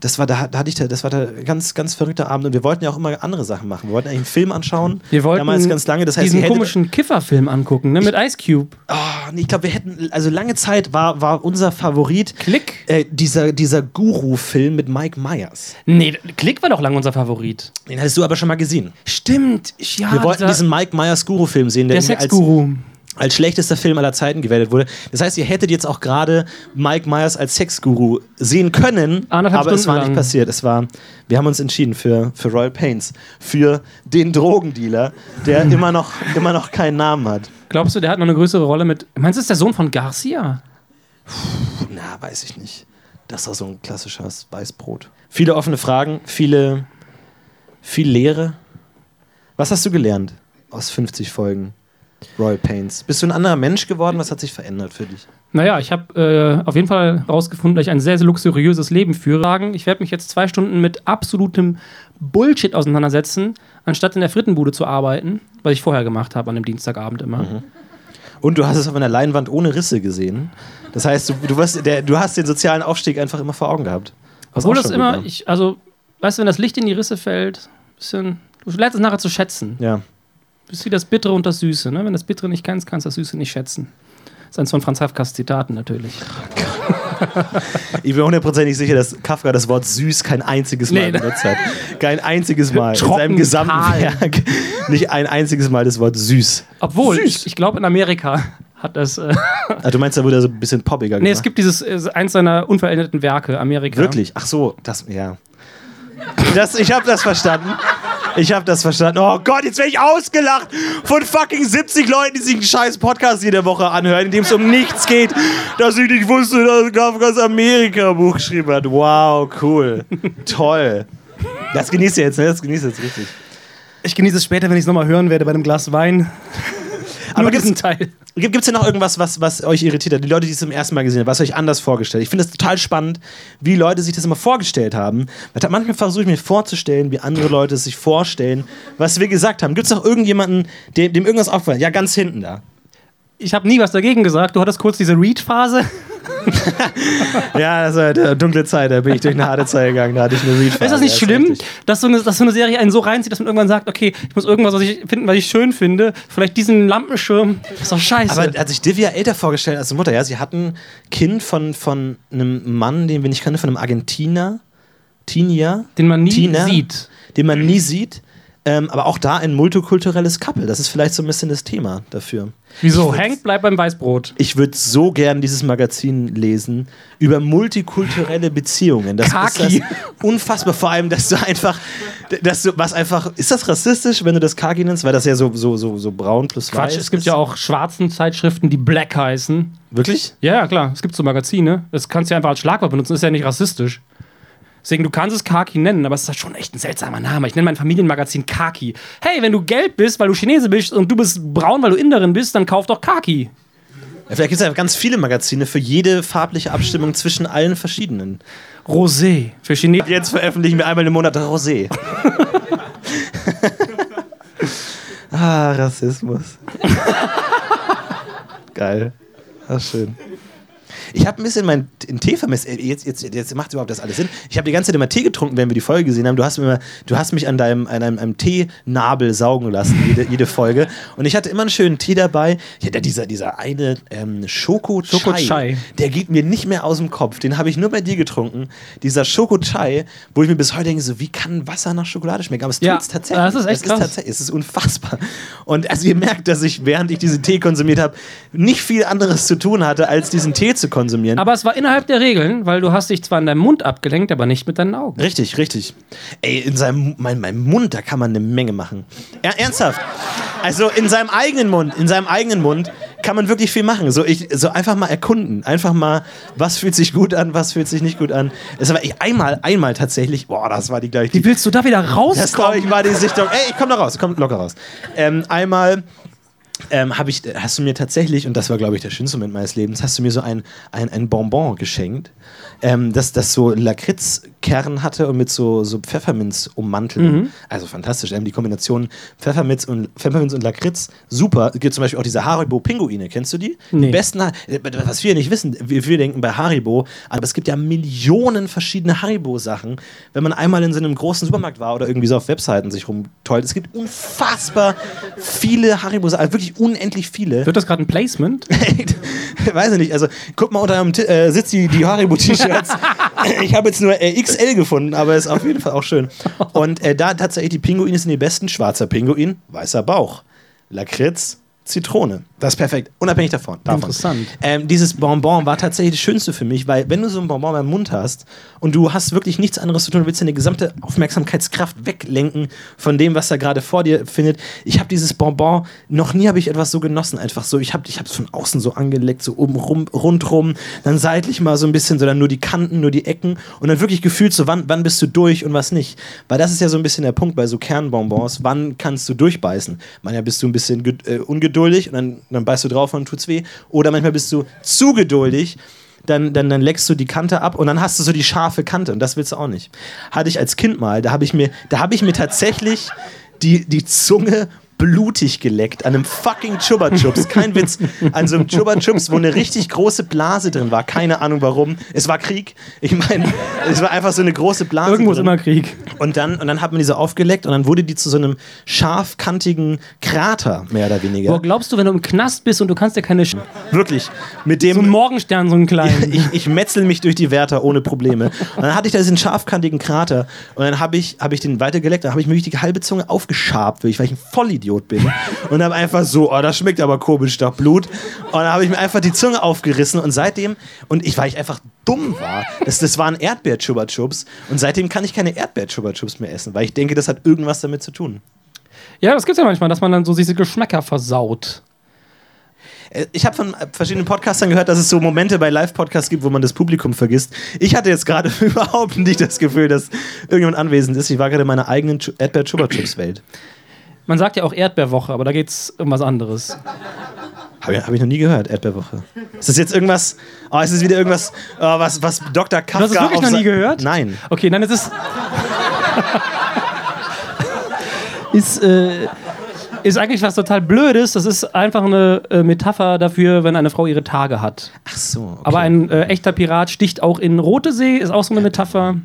Das war, da, da hatte ich, da- das war der ganz, ganz verrückter Abend und wir wollten ja auch immer andere Sachen machen. Wir wollten eigentlich einen Film anschauen. Wir wollten damals ganz lange. Das heißt, diesen komischen Kifferfilm angucken, ne, mit Ice Cube. Oh, nee, ich glaube, wir hätten, also lange Zeit war, war unser Favorit Klick? äh, dieser, dieser Guru-Film mit Mike Myers. Nee, Klick war doch lange unser Favorit. Den hattest du aber schon mal gesehen. Stimmt. Ja, Wir wollten diesen Mike Myers Guru-Film sehen, der, der irgendwie als, Sexguru. Als schlechtester Film aller Zeiten gewählt wurde. Das heißt, ihr hättet jetzt auch gerade Mike Myers als Sexguru sehen können, Anderthalb aber es Stunden war nicht lang. passiert. Es war, wir haben uns entschieden für, für Royal Pains, für den Drogendealer, der (laughs) immer noch, immer noch keinen Namen hat. Glaubst du, der hat noch eine größere Rolle mit. Meinst du, das ist der Sohn von Garcia? Na, weiß ich nicht. Das war so ein klassisches Weißbrot. Viele offene Fragen, viele, viel Lehre. Was hast du gelernt aus 50 Folgen? Royal Pains. Bist du ein anderer Mensch geworden? Was hat sich verändert für dich? Naja, ich habe äh, auf jeden Fall herausgefunden, dass ich ein sehr, sehr luxuriöses Leben führe. Ich werde mich jetzt zwei Stunden mit absolutem Bullshit auseinandersetzen, anstatt in der Frittenbude zu arbeiten, was ich vorher gemacht habe an dem Dienstagabend immer. Und du hast es auf einer Leinwand ohne Risse gesehen. Das heißt, du, du, wirst, der, du hast den sozialen Aufstieg einfach immer vor Augen gehabt. Was Obwohl das immer, war. ich, also, weißt du, wenn das Licht in die Risse fällt, bisschen, du lernst es nachher zu schätzen. Ja. Ist wie das Bittere und das Süße. Ne? Wenn das Bittere nicht kennst, kannst du das Süße nicht schätzen. Das ist eins von Franz Kafkas Zitaten natürlich. Ich bin hundertprozentig sicher, dass Kafka das Wort süß kein einziges Mal Nee, ne? benutzt hat. Kein einziges Mal. in Trocken, seinem gesamten kahl. Werk. Nicht ein einziges Mal das Wort süß. Obwohl, Süß. ich, ich glaube, in Amerika hat das. Äh, Ah, du meinst, da wurde er so ein bisschen poppiger nee, es gemacht? gibt dieses, äh, eins seiner unveränderten Werke, Amerika. Wirklich? Ach so, das, ja. Das, ich habe das verstanden. Ich habe das verstanden. Oh Gott, jetzt werde ich ausgelacht von fucking 70 Leuten, die sich einen scheiß Podcast jede Woche anhören, in dem es um nichts geht, dass ich nicht wusste, dass Kafkas Amerika-Buch geschrieben hat. Wow, cool. Toll. Das genießt ihr jetzt, ne? Das genießt ihr jetzt richtig. Ich genieße es später, wenn ich es nochmal hören werde bei einem Glas Wein. Aber. Gibt es denn noch irgendwas, was, was euch irritiert hat? Die Leute, die es zum ersten Mal gesehen haben, was euch anders vorgestellt? Ich finde es total spannend, wie Leute sich das immer vorgestellt haben. Manchmal versuche ich mir vorzustellen, wie andere Leute es sich vorstellen, was wir gesagt haben. Gibt es noch irgendjemanden, dem, dem irgendwas aufgefallen? Ja, ganz hinten da. Ich habe nie was dagegen gesagt. Du hattest kurz diese Read-Phase. (laughs) Ja, das war eine dunkle Zeit, da bin ich durch eine harte Zeit gegangen, da hatte ich eine read Ist das nicht schlimm, dass so, eine, dass so eine Serie einen so reinzieht, dass man irgendwann sagt, okay, ich muss irgendwas was ich finden, was ich schön finde. Vielleicht diesen Lampenschirm. Das ist doch scheiße. Aber hat sich Divya älter vorgestellt als Mutter. Ja, sie hat ein Kind von, von einem Mann, den wir nicht kannten, von einem Argentiner. Tinia. Den man nie Tina, sieht. Den man nie sieht. Ähm, aber auch da ein multikulturelles Couple. Das ist vielleicht so ein bisschen das Thema dafür. Wieso? Hank bleibt beim Weißbrot. Ich würde so gern dieses Magazin lesen über multikulturelle Beziehungen. Das Kaki. ist das unfassbar. Vor allem, dass du einfach, dass du was einfach, ist das rassistisch, wenn du das Kaki nennst, weil das ja so, so, so, so braun plus weiß Quatsch, es gibt ist? ja auch schwarzen Zeitschriften, die Black heißen. Wirklich? Ja, ja, klar. Es gibt so Magazine. Das kannst du ja einfach als Schlagwort benutzen. ist ja nicht rassistisch. Deswegen, du kannst es Kaki nennen, aber es ist halt schon echt ein seltsamer Name. Ich nenne mein Familienmagazin Kaki. Hey, wenn du gelb bist, weil du Chinese bist und du bist braun, weil du Inderin bist, dann kauf doch Kaki. Ja, vielleicht gibt es ja ganz viele Magazine für jede farbliche Abstimmung zwischen allen verschiedenen. Rosé für Chinesen. Jetzt veröffentlichen wir einmal im Monat Rosé. (laughs) ah, Rassismus. (laughs) Geil. Ach, schön. Ich habe ein bisschen meinen einen Tee vermisst. Äh, Jetzt, jetzt, jetzt macht überhaupt das alles Sinn. Ich habe die ganze Zeit immer Tee getrunken, wenn wir die Folge gesehen haben. Du hast, mir immer, du hast mich an deinem an einem, einem Teenabel saugen lassen, jede, jede Folge. Und ich hatte immer einen schönen Tee dabei. Ja, der- dieser, dieser eine ähm, Schoko-Chai, Schoko-Chai. der geht mir nicht mehr aus dem Kopf. Den habe ich nur bei dir getrunken. Dieser Schoko-Chai, wo ich mir bis heute denke, so, wie kann Wasser nach Schokolade schmecken? Aber es Ja, tut's tatsächlich. das ist echt es ist krass. tatsächlich, es ist unfassbar. Und also ihr merkt, dass ich, während ich diesen Tee konsumiert habe, nicht viel anderes zu tun hatte, als diesen Tee zu konsumieren. Aber es war innerhalb der Regeln, weil du hast dich zwar in deinem Mund abgelenkt, aber nicht mit deinen Augen. Richtig, richtig. Ey, in seinem mein, meinem Mund, da kann man eine Menge machen. Er, ernsthaft. Also in seinem eigenen Mund, in seinem eigenen Mund kann man wirklich viel machen. So, ich, so einfach mal erkunden. Einfach mal, was fühlt sich gut an, was fühlt sich nicht gut an. Es war ich, einmal, einmal tatsächlich, boah, das war die gleich. Wie willst du da wieder Das glaube ich war die Sichtung. Ey, ich komm da raus, komm locker raus. Ähm, einmal ähm, habe ich, hast du mir tatsächlich, und das war, glaube ich, der schönste Moment meines Lebens, hast du mir so ein, ein, ein Bonbon geschenkt, ähm, das, das so Lakritzkern hatte und mit so, so Pfefferminz ummanteln. Mhm. Also fantastisch. Ähm, die Kombination Pfefferminz und, Pfefferminz und Lakritz, super. Es gibt zum Beispiel auch diese Haribo-Pinguine, kennst du die? Nee. Die besten, Ha- äh, was wir nicht wissen, wir, wir denken bei Haribo, aber es gibt ja Millionen verschiedene Haribo-Sachen. Wenn man einmal in so einem großen Supermarkt war oder irgendwie so auf Webseiten sich rumtollt, es gibt unfassbar viele Haribo-Sachen, also wirklich unendlich viele. Wird das gerade ein Placement? (laughs) Weiß ich nicht, also guck mal unter einem Ti- äh, Sitz die, die Haribo-T-Shirts. ich habe jetzt nur äh, XL gefunden, aber ist auf jeden Fall auch schön. Und äh, da tatsächlich die Pinguine sind die besten. Schwarzer Pinguin, weißer Bauch. Lakritz, Zitrone. Das ist perfekt, unabhängig davon. davon. Interessant. Ähm, dieses Bonbon war tatsächlich das Schönste für mich, weil wenn du so ein Bonbon im Mund hast und du hast wirklich nichts anderes zu tun, du willst deine gesamte Aufmerksamkeitskraft weglenken von dem, was da gerade vor dir findet. Ich habe dieses Bonbon, noch nie habe ich etwas so genossen, einfach so. Ich habe ich es von außen so angeleckt, so oben rum, rundrum, dann seitlich mal so ein bisschen, sondern nur die Kanten, nur die Ecken und dann wirklich gefühlt so, wann, wann bist du durch und was nicht. Weil das ist ja so ein bisschen der Punkt bei so Kernbonbons, wann kannst du durchbeißen? Manchmal bist du ein bisschen äh, ungeduldig und dann, dann beißt du drauf und tut's weh. Oder manchmal bist du zu geduldig dann, dann, dann leckst du die Kante ab und dann hast du so die scharfe Kante und das willst du auch nicht. Hatte ich als Kind mal, da habe ich mir, ich mir tatsächlich die, die Zunge blutig geleckt an einem fucking Chupa Chups. Kein Witz. An so einem Chupa Chups, wo eine richtig große Blase drin war. Keine Ahnung warum. Es war Krieg. Ich meine, es war einfach so eine große Blase. Irgendwo ist drin. immer Krieg. Und dann, und dann hat man diese aufgeleckt und dann wurde die zu so einem scharfkantigen Krater, mehr oder weniger. Wo glaubst du, wenn du im Knast bist und du kannst ja keine Sch Wirklich. Mit dem. so einen Morgenstern, so einen kleinen. ich, ich metzel mich durch die Wärter ohne Probleme. Und dann hatte ich da diesen scharfkantigen Krater. Und dann habe ich, hab ich den weitergeleckt. Dann habe ich mir wirklich die halbe Zunge aufgeschabt, weil ich, weil ich ein Vollidiot bin. Und habe einfach so, oh, das schmeckt aber komisch nach Blut. Und dann habe ich mir einfach die Zunge aufgerissen. Und seitdem, und ich, weil ich einfach dumm war, das, das waren Erdbeer-Chupa-Chups. Und seitdem kann ich keine Erdbeer-Chupa-Chups mehr essen, weil ich denke, das hat irgendwas damit zu tun. Ja, das gibt's ja manchmal, dass man dann so diese Geschmäcker versaut. Äh, Ich habe von äh, verschiedenen Podcastern gehört, dass es so Momente bei Live-Podcasts gibt, wo man das Publikum vergisst. Ich hatte jetzt gerade (laughs) überhaupt nicht das Gefühl, dass irgendjemand anwesend ist. Ich war gerade in meiner eigenen Chu- Erdbeer-Chupa-Chups-Welt. Man sagt ja auch Erdbeerwoche, aber da geht's um was anderes. Habe ich, hab ich noch nie gehört, Erdbeerwoche. Ist das jetzt irgendwas? Oh, ist es wieder irgendwas, oh, was, was Dr. Kafka Du hast es wirklich noch nie gehört? Nein. Okay, dann ist es. ist, äh, ist eigentlich was total Blödes. Das ist einfach eine äh, Metapher dafür, wenn eine Frau ihre Tage hat. Ach so. Okay. Aber ein äh, echter Pirat sticht auch in Rote See, ist auch so eine Metapher.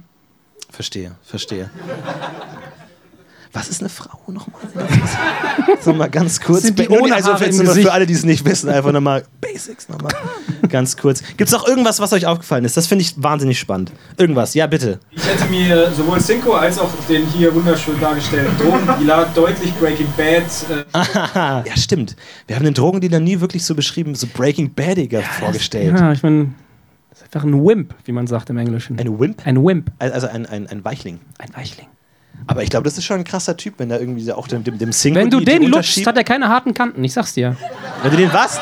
Verstehe, verstehe. Was ist eine Frau nochmal? (laughs) so mal ganz kurz. Sind die ohne also für alle, die es nicht wissen, einfach nochmal Basics nochmal. ganz kurz. Gibt es noch irgendwas, was euch aufgefallen ist? Das finde ich wahnsinnig spannend. Irgendwas, ja bitte. Ich hätte mir sowohl Cinco als auch den hier wunderschön dargestellten Drogendealer deutlich Breaking Bad äh, Ja, stimmt. Wir haben den Drogendealer nie wirklich so beschrieben, so Breaking Badiger vorgestellt. Ja, ich meine, das ist einfach ein Wimp, wie man sagt im Englischen. Ein Wimp? Ein Wimp, Also ein, ein, ein Weichling. ein Weichling. Aber ich glaube, das ist schon ein krasser Typ, wenn er irgendwie auch dem, dem, dem Single Wenn du die, den lutschst, hat er keine harten Kanten, ich sag's dir. Wenn du den was?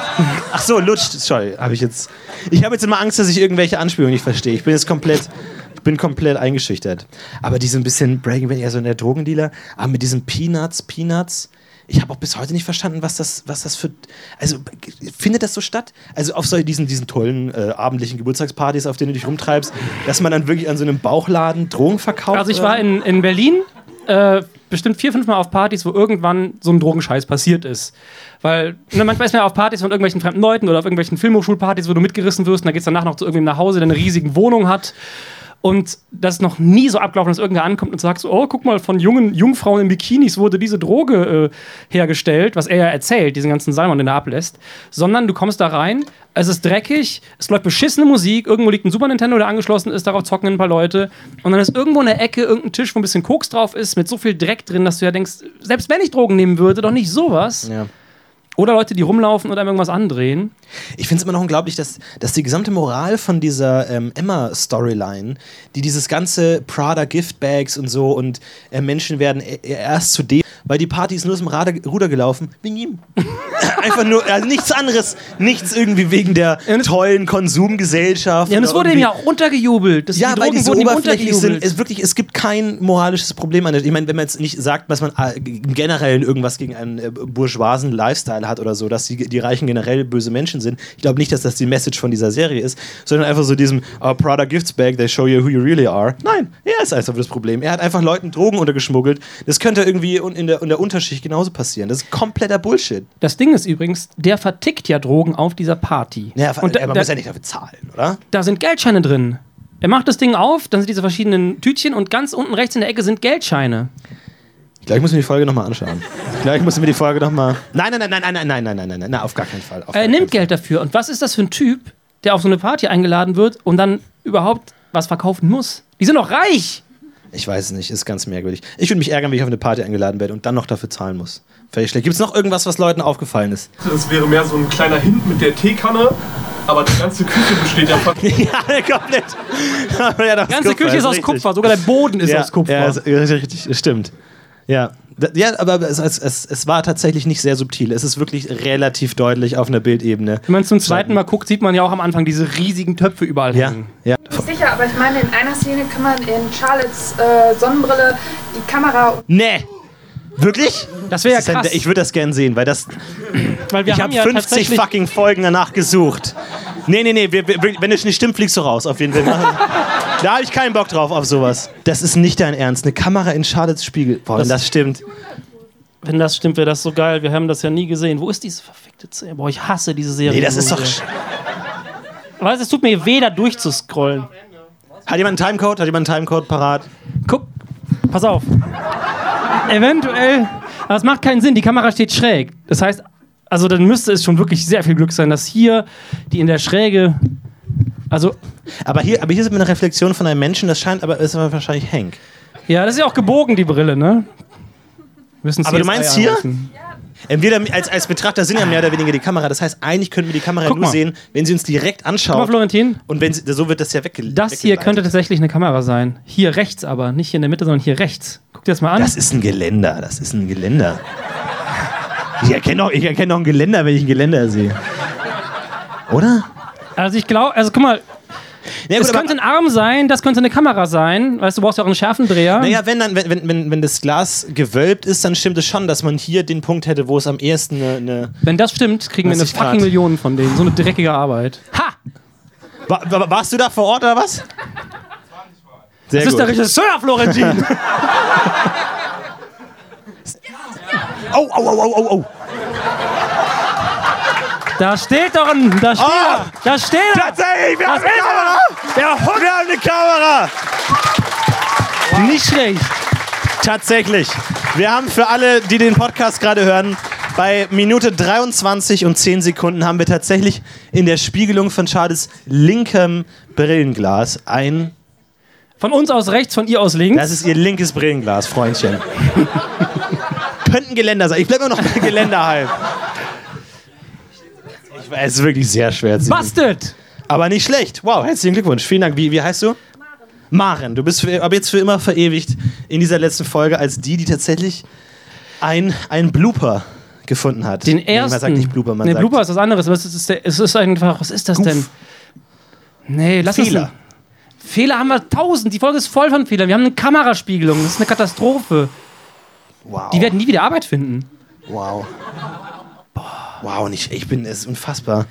Ach so, lutscht. Sorry, habe ich jetzt. Ich habe jetzt immer Angst, dass ich irgendwelche Anspielungen nicht verstehe. Ich bin jetzt komplett, ich bin komplett eingeschüchtert. Aber die so ein bisschen Breaking Bad, ja so der Drogendealer, aber mit diesen Peanuts, Peanuts. Ich habe auch bis heute nicht verstanden, was das, was das für. Also, findet das so statt? Also, auf so diesen, diesen tollen äh, abendlichen Geburtstagspartys, auf denen du dich rumtreibst, dass man dann wirklich an so einem Bauchladen Drogen verkauft? Also ich war in, in Berlin äh, bestimmt vier, fünf Mal auf Partys, wo irgendwann so ein Drogenscheiß passiert ist. Weil ne, manchmal ist man ja auf Partys von irgendwelchen fremden Leuten oder auf irgendwelchen Filmhochschulpartys, wo du mitgerissen wirst und dann geht's danach noch zu irgendwem nach Hause, der eine riesige Wohnung hat. Und das ist noch nie so abgelaufen, dass irgendwer ankommt und sagt so, oh, guck mal, von jungen Jungfrauen in Bikinis wurde diese Droge äh, hergestellt, was er ja erzählt, diesen ganzen Salmon, den er ablässt. Sondern du kommst da rein, es ist dreckig, es läuft beschissene Musik, irgendwo liegt ein Super Nintendo, der angeschlossen ist, darauf zocken ein paar Leute. Und dann ist irgendwo in der Ecke irgendein Tisch, wo ein bisschen Koks drauf ist, mit so viel Dreck drin, dass du ja denkst, selbst wenn ich Drogen nehmen würde, doch nicht sowas. Ja. Oder Leute, die rumlaufen oder irgendwas andrehen. Ich finde es immer noch unglaublich, dass, dass die gesamte Moral von dieser ähm, Emma-Storyline, die dieses ganze Prada-Giftbags und so und äh, Menschen werden e- erst zu dem, weil die Party ist nur aus dem Rader, Ruder gelaufen, wegen ihm. (laughs) Einfach nur, also nichts anderes, nichts irgendwie wegen der tollen Konsumgesellschaft. Ja, und es wurde ihm ja auch untergejubelt. Das, ja, die weil die so oberflächlich sind. Es, wirklich, es gibt kein moralisches Problem an der. Ich meine, wenn man jetzt nicht sagt, dass man äh, im Generellen irgendwas gegen einen äh, bourgeoisen Lifestyle hat oder so, dass die, die Reichen generell böse Menschen sind. Ich glaube nicht, dass das die Message von dieser Serie ist, sondern einfach so diesem oh, Prada Gifts Bag, they show you who you really are. Nein, er ist einfach das Problem. Er hat einfach Leuten Drogen untergeschmuggelt. Das könnte irgendwie in der, in der Unterschicht genauso passieren. Das ist kompletter Bullshit. Das Ding ist übrigens, der vertickt ja Drogen auf dieser Party. Ja, und da, man da, muss ja nicht dafür zahlen, oder? da sind Geldscheine drin. Er macht das Ding auf, dann sind diese verschiedenen Tütchen und ganz unten rechts in der Ecke sind Geldscheine. Ich glaube, ich muss mir die Folge nochmal anschauen. Ich glaube, ich muss mir die Folge nochmal. Nein, nein, nein, nein, nein, nein, nein, nein, nein, nein, nein, nein, auf gar keinen Fall. Auf Er gar nimmt Geld dafür. Und was ist das für ein Typ, der auf so eine Party eingeladen wird und dann überhaupt was verkaufen muss? Die sind doch reich! Ich weiß es nicht, ist ganz merkwürdig. Ich würde mich ärgern, wenn ich auf eine Party eingeladen werde und dann noch dafür zahlen muss. Völlig schlecht. Gibt es noch irgendwas, was Leuten aufgefallen ist? Das wäre mehr so ein kleiner Hint mit der Teekanne, aber die ganze Küche besteht ja von. ja, komplett. ja, Die ganze Küche ist aus richtig. Kupfer, sogar der Boden ist ja, aus Kupfer. Ja, ist, richtig, das stimmt. Ja. Ja, aber es, es, es, es war tatsächlich nicht sehr subtil. Es ist wirklich relativ deutlich auf einer Bildebene. Wenn man zum zweiten Mal guckt, sieht man ja auch am Anfang diese riesigen Töpfe überall Ja, hängen. ja. Sicher, aber ich meine, in einer Szene kann man in Charlottes äh, Sonnenbrille die Kamera Nee! Wirklich? Das wäre ja Das ist ein- krass. Ich würde das gern sehen, weil das. weil wir Ich haben habe ja 50 tatsächlich fucking Folgen danach gesucht. Nee, nee, nee, wir, wir, wenn es nicht stimmt, fliegst du raus, auf jeden Fall. (laughs) da habe ich keinen Bock drauf auf sowas. Das ist nicht dein Ernst. Eine Kamera in Charlottes Spiegel. Boah, wenn das stimmt. Wenn das stimmt, wäre das so geil. Wir haben das ja nie gesehen. Wo ist diese verfickte Serie? Boah, ich hasse diese Serie. Nee, das ist doch. Weißt du, es tut mir weh, da durchzuscrollen. Hat jemand einen Timecode? Hat jemand einen Timecode parat? Guck, pass auf. Eventuell, aber es macht keinen Sinn, die Kamera steht schräg. Das heißt, also dann müsste es schon wirklich sehr viel Glück sein, dass hier die in der Schräge. Also, Aber hier, aber hier ist eine Reflexion von einem Menschen, das scheint aber, ist aber wahrscheinlich Hank. ja, das ist ja auch gebogen, die Brille, ne? Müssen Aber du meinst hier? anrufen. Entweder als, als Betrachter sind ja mehr oder weniger die Kamera. Das heißt, eigentlich können wir die Kamera Guck nur mal. sehen, wenn sie uns direkt Guck mal, anschaut. Florentin, Und wenn sie, so wird das ja wegge das hier könnte tatsächlich eine Kamera sein. Hier rechts aber, nicht hier in der Mitte, sondern hier rechts. Guck dir das mal an. Das ist ein Geländer. Das ist ein Geländer. Ich erkenne auch, ich erkenne auch ein Geländer, wenn ich ein Geländer sehe. Oder? also ich glaube, also guck mal, Ja, es könnte ein Arm sein, das könnte eine Kamera sein. Weißt du, du brauchst ja auch einen Schärfendreher. naja, wenn, dann, wenn, wenn- wenn, wenn das Glas gewölbt ist, dann stimmt es schon, dass man hier den Punkt hätte, wo es am ehesten eine. eine Wenn das stimmt, kriegen wir eine 90 Grad. fucking Million von denen. So eine dreckige Arbeit. Ha! Wa- wa- warst du da vor Ort oder was? Sehr Das ist gut. der Regisseur, Florentin! (laughs) Oh, oh, oh, oh, oh, oh. da steht doch ein. Da steht Ah! er! Da steht er! Tatsächlich, wir Das haben eine Kamera! Der Hund! Wir haben eine Kamera! Nicht schlecht. Tatsächlich. Wir haben für alle, die den Podcast gerade hören, bei Minute 23 und 10 Sekunden haben wir tatsächlich in der Spiegelung von Charles linkem Brillenglas ein. Von uns aus rechts, von ihr aus links. Das ist ihr linkes Brillenglas, Freundchen. (laughs) Könnten Geländer sein. Ich bleibe immer noch bei Geländerhalb. Ich weiß, es ist wirklich sehr schwer zu sehen. Busted! Aber nicht schlecht. Wow, herzlichen Glückwunsch. Vielen Dank. Wie, wie heißt du? Maren. Du bist für, ab jetzt für immer verewigt in dieser letzten Folge als die, die tatsächlich ein, ein Blooper gefunden hat. Den ersten. Man sagt nicht Blooper, man nee, sagt Blooper ist was anderes. Aber es ist, es ist einfach. Was ist das denn? Nee, lass Fehler. uns. Fehler haben wir tausend. Die Folge ist voll von Fehlern. Wir haben eine Kameraspiegelung. Das ist eine Katastrophe. Wow. Die werden nie wieder Arbeit finden. wow. Wow, nicht, ich bin, es ist unfassbar.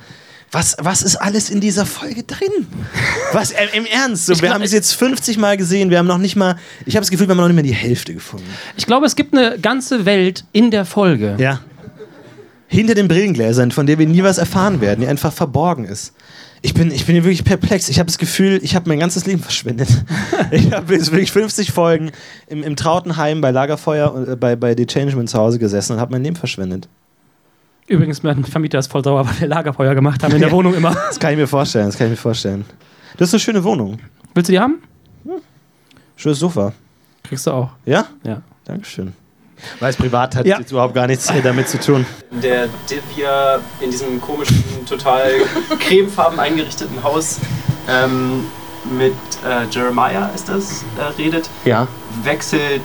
Was, was ist alles in dieser Folge drin? Was, äh, im Ernst? So, wir glaub, haben es jetzt 50 Mal gesehen, wir haben noch nicht mal, ich habe das Gefühl, wir haben noch nicht mal die Hälfte gefunden. Ich glaube, es gibt eine ganze Welt in der Folge. Ja. Hinter den Brillengläsern, von der wir nie was erfahren werden, die einfach verborgen ist. Ich bin, ich bin hier wirklich perplex. Ich habe das Gefühl, ich habe mein ganzes Leben verschwendet. (laughs) ich habe jetzt wirklich 50 Folgen im, im Trautenheim bei Lagerfeuer, äh, bei, bei The Changeman zu Hause gesessen und habe mein Leben verschwendet. Übrigens, mein Vermieter ist voll sauer, weil wir Lagerfeuer gemacht haben in der. (laughs) Wohnung immer. Das kann ich mir vorstellen, das kann ich mir vorstellen. Das ist eine schöne Wohnung. Willst du die haben? Schönes Sofa. Kriegst du auch. Ja? Ja. Dankeschön. Weil es privat hat Ja. jetzt überhaupt gar nichts damit zu tun. der Divya in diesem komischen, total cremefarben eingerichteten Haus ähm, mit äh, Jeremiah ist das, äh, redet, Ja. wechselt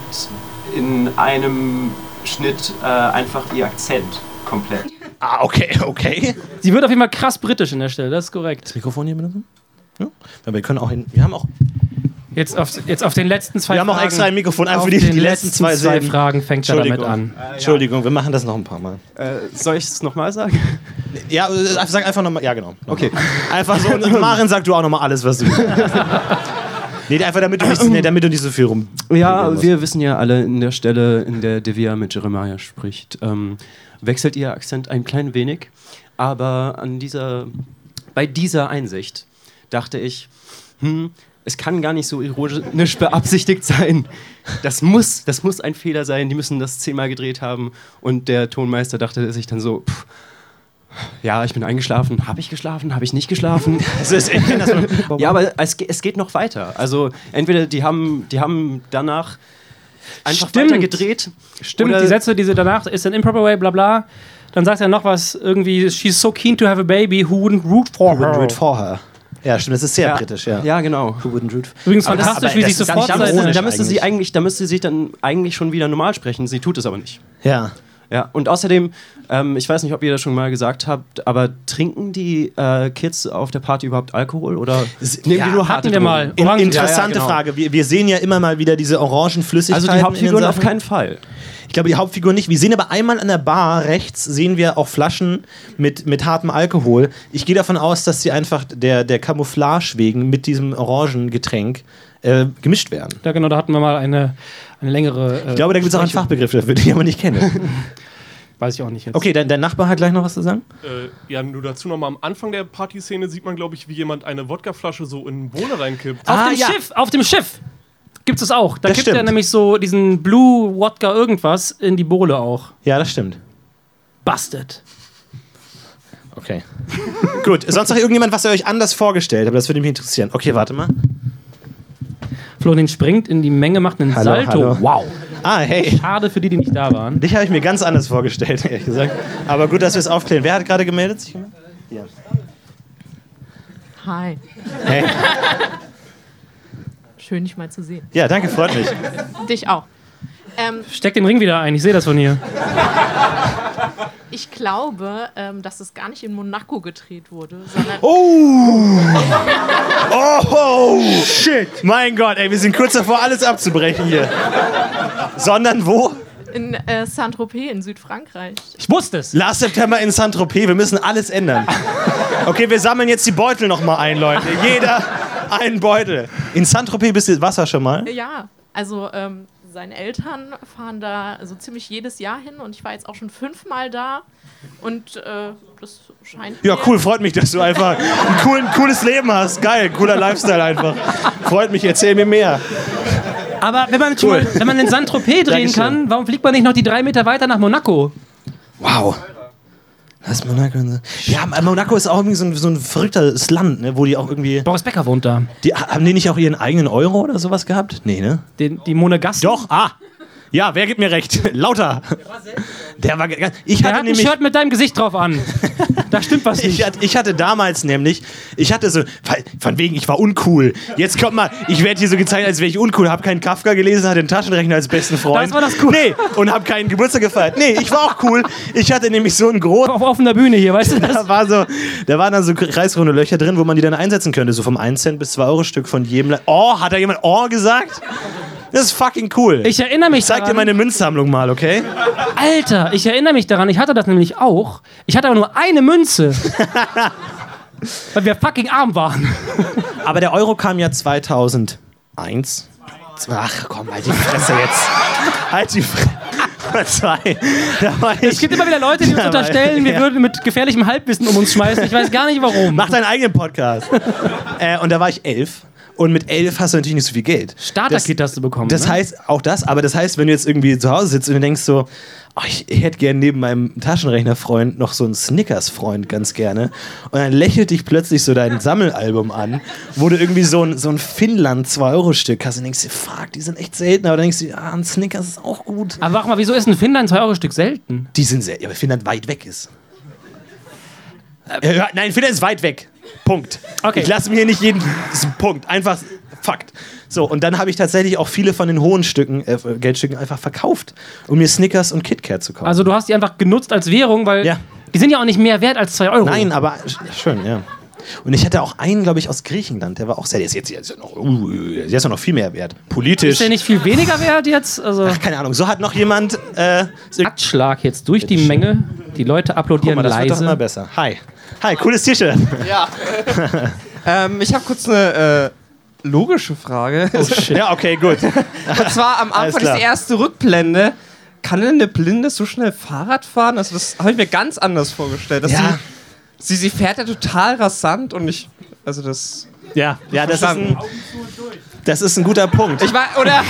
in einem Schnitt äh, einfach ihr Akzent komplett. Ah, okay, okay. Sie wird auf jeden Fall krass britisch in der Stelle, das ist korrekt. Das Mikrofon hier benutzen? Ja. Wir können auch hin. Wir haben auch, Jetzt auf, jetzt auf den letzten zwei wir haben auch Fragen. extra ein Mikrofon, einfach auf für die, den die letzten zwei Silben. Fragen fängt er damit an. Entschuldigung, wir machen das noch ein paar Mal. Äh, soll ich es nochmal sagen? Ja, äh, sag einfach nochmal. Ja, genau. Okay. Einfach so. Und Marin, sag du auch nochmal alles, was du (laughs) Nee, einfach damit du nicht, nee, damit du nicht so viel rum. Ja, wir wissen ja alle in der Stelle, in der Divya mit Jeremiah spricht, ähm, wechselt ihr Akzent ein klein wenig. Aber an dieser, bei dieser Einsicht dachte ich, hm, es kann gar nicht so ironisch beabsichtigt sein. Das muss, das muss ein Fehler sein. Die müssen das zehnmal gedreht haben. Und der Tonmeister dachte sich dann so, pff, Ja, ich bin eingeschlafen. Habe ich geschlafen? Habe ich nicht geschlafen? (laughs) Also es- (laughs) ja, aber es, es geht noch weiter. Also entweder die haben, die haben danach einfach Stimmt. weiter gedreht. Stimmt, die Sätze, die sie danach, ist an improper way, bla bla. Dann sagt er noch was, irgendwie, she's so keen to have a baby, who wouldn't root for Who would her. root for her? Ja, stimmt, das ist sehr Ja. britisch, ja. Ja, genau. Who wouldn't root Übrigens Aber das- fantastisch, wie das gar nicht sofort Da da müsste sie eigentlich. da müsste sie dann eigentlich schon wieder normal sprechen. Sie tut es aber nicht. Ja. Ja, und außerdem, ähm, ich weiß nicht, ob ihr das schon mal gesagt habt, aber trinken die äh, Kids auf der Party überhaupt Alkohol oder nehmen ja, die nur hatten wir mal. In, interessante Ja, ja, genau. Frage. Wir, wir sehen ja immer mal wieder diese orangen Flüssigkeiten. Also die Hauptfiguren auf keinen Fall. Ich glaube, die Hauptfigur nicht. Wir sehen aber einmal an der Bar rechts, sehen wir auch Flaschen mit, mit hartem Alkohol. Ich gehe davon aus, dass sie einfach der, der Camouflage wegen mit diesem Orangengetränk äh, gemischt werden. Ja, genau, da hatten wir mal eine, eine längere. Äh, Ich glaube, da gibt es auch einen Fachbegriff dafür, den ich aber nicht kenne. (laughs) Weiß ich auch nicht jetzt. Okay, dein, dein Nachbar hat gleich noch was zu sagen? Äh, ja, nur dazu nochmal am Anfang der Partyszene sieht man, glaube ich, wie jemand eine Wodkaflasche so in Bohle reinkippt. Auf Ah, dem ja. Schiff, auf dem Schiff gibt es auch. Da Das gibt er stimmt. nämlich so diesen Blue Wodka irgendwas in die Bohle auch. Ja, das stimmt. Busted. Okay. (laughs) Gut, sonst noch irgendjemand, was ihr euch anders vorgestellt habt? Das würde mich interessieren. Okay, warte mal. Florin springt in die Menge, macht einen Hallo, Salto. hallo. Wow. Ah, hey. Schade für die, die nicht da waren. Dich habe ich mir ganz anders vorgestellt, (laughs) ehrlich gesagt. Aber gut, dass wir es aufklären. Wer hat gerade gemeldet? Sich gemeldet? Ja. Hi. Hey. (laughs) Schön, dich mal zu sehen. Ja, danke, freut mich. (laughs) Dich auch. Ähm, Steck den Ring wieder ein, ich sehe das von hier. ich glaube, ähm, dass es gar nicht in Monaco gedreht wurde, sondern Oh! Oh! Shit! Mein Gott, ey, wir sind kurz davor, alles abzubrechen hier. Sondern wo? in äh, Saint-Tropez in Südfrankreich. Ich wusste es. Last September in Saint-Tropez. Wir müssen alles ändern. Okay, wir sammeln jetzt die Beutel nochmal ein, Leute. Jeder einen Beutel. In Saint-Tropez bist du Wasser schon mal? Ja, also ähm, seine Eltern fahren da so ziemlich jedes Jahr hin und ich war jetzt auch schon fünfmal da und äh, das scheint Ja, cool, freut mich, dass du einfach (laughs) ein coolen, cooles Leben hast. Geil, cooler Lifestyle einfach. Freut mich, erzähl mir mehr. Aber wenn man, Cool. wenn man in Saint-Tropez drehen Dankeschön. kann, warum fliegt man nicht noch die drei Meter weiter nach Monaco? Wow. Das Monaco. Ja, Monaco ist auch irgendwie so ein, so ein verrücktes Land, ne, wo die auch irgendwie. Boris Becker wohnt da. Die, haben die nicht auch ihren eigenen Euro oder sowas gehabt? Nee, ne? Den, die Monegassen. Doch, ah! Ja, wer gibt mir recht? (laughs) Lauter. Der war. Ich Der hatte hat ein nämlich. Shirt mit deinem Gesicht drauf an. (laughs) da stimmt was nicht. Ich hatte, ich hatte damals nämlich, ich hatte so, von wegen, ich war uncool. Jetzt kommt mal, ich werde hier so gezeigt, als wäre ich uncool, habe keinen Kafka gelesen, hatte einen Taschenrechner als besten Freund. Das war das cool. Nee, und habe keinen Geburtstag gefeiert. Nee, ich war auch cool. Ich hatte nämlich so einen großen, Auf offener Bühne hier, weißt du (laughs) das? da war so, da waren dann so kreisrunde Löcher drin, wo man die dann einsetzen könnte, so vom 1 Cent bis 2 Euro Stück von jedem. Le oh, hat da jemand Oh gesagt? Das ist fucking cool. Ich erinnere mich Ich zeig dir daran. meine Münzsammlung mal, okay? Alter, ich erinnere mich daran, ich hatte das nämlich auch. Ich hatte aber nur eine Münze. (laughs) weil wir fucking arm waren. Aber der Euro kam ja 2001. Ach komm, halt die Fresse jetzt. Halt die Fresse. (laughs) Zwei. Es gibt immer wieder Leute, die uns unterstellen, wir ja. würden mit gefährlichem Halbwissen um uns schmeißen. Ich weiß gar nicht warum. Mach deinen eigenen Podcast. äh, und da war ich elf. Und mit elf hast du natürlich nicht so viel Geld. Starter-Kit hast du bekommen. Das ne? heißt, auch das, aber das heißt, wenn du jetzt irgendwie zu Hause sitzt und du denkst so, oh, ich hätte gerne neben meinem Taschenrechnerfreund noch so einen Snickers-Freund ganz gerne. Und dann lächelt dich plötzlich so dein Sammelalbum an, wo du irgendwie so ein, so ein Finnland 2-Euro-Stück hast und denkst dir, fuck, die sind echt selten. Aber dann denkst du, ah, ein Snickers ist auch gut. Aber warte mal, wieso ist ein Finnland 2 Euro Stück selten? Die sind selten, weil Finnland weit weg ist. Äh, nein, Finnland ist weit weg. Punkt. Okay. Ich lasse mir hier nicht jeden. Punkt. Einfach Fakt. So, und dann habe ich tatsächlich auch viele von den hohen Stücken, äh, Geldstücken einfach verkauft, um mir Snickers und KitKat zu kaufen. Also du hast die einfach genutzt als Währung, weil Ja. die sind ja auch nicht mehr wert als 2 Euro. Nein, aber sch- schön, ja. Und ich hatte auch einen, glaube ich, aus Griechenland, der war auch sehr, der ist jetzt, jetzt noch, uh, der ist ja noch viel mehr wert. Politisch. Ist der nicht viel weniger wert jetzt? Also Ach, keine Ahnung. So hat noch jemand. Äh, so- Abschlag jetzt durch die Menge. Die Leute Guck applaudieren mal, das wird doch immer leise. besser. Hi. Hi, cooles T-Shirt. Ja. (laughs) ähm, ich habe kurz eine äh, logische Frage. Ja, okay, gut. (laughs) Und zwar am Anfang ist die erste Rückblende. Kann denn eine Blinde so schnell Fahrrad fahren? Also das habe ich mir ganz anders vorgestellt. Dass Ja. Sie, sie, fährt ja total rasant und ich. Also das. Ja, ja, das ist, ein, das ist ein guter Punkt. Ich war. Oder.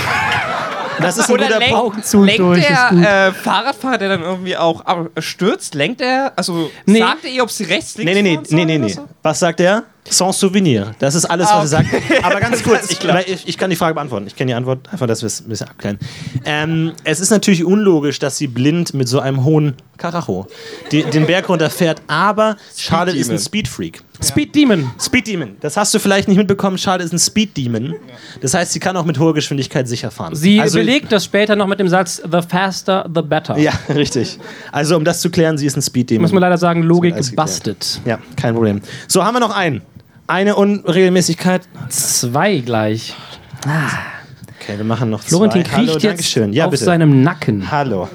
Das ist ein Oder guter lenkt, Punkt. lenkt durch, der äh, Fahrradfahrer, der dann irgendwie auch stürzt, lenkt er? Also Nee. sagt er ihr, ob sie rechts, links Nee, nee, nee, nee, nee, nee. so? Was sagt er? Sans Souvenir. Das ist alles, Ah, was er sagt. (laughs) Aber ganz kurz, ich, ich, ich kann die Frage beantworten. Ich kenne die Antwort, einfach, dass wir es ein bisschen abklären. Ähm, es ist natürlich unlogisch, dass sie blind mit so einem hohen Karacho die, den Berg runterfährt, aber Charlotte ist ein. Speedfreak. Speed Demon. Speed Demon. Das hast du vielleicht nicht mitbekommen. Charlotte ist ein Speed Demon. Das heißt, sie kann auch mit hoher Geschwindigkeit sicher fahren. Sie also, belegt das später noch mit dem Satz The faster, the better. Ja, (laughs) richtig. Also, um das zu klären, sie ist ein Speed Demon. Muss man leider sagen, Logik busted. Ja, kein Problem. So, haben wir noch einen. Eine Unregelmäßigkeit. Zwei gleich. Okay, wir machen noch Florentin zwei. kriecht Hallo, jetzt Dankeschön. Ja, auf bitte. seinem Nacken. Hallo.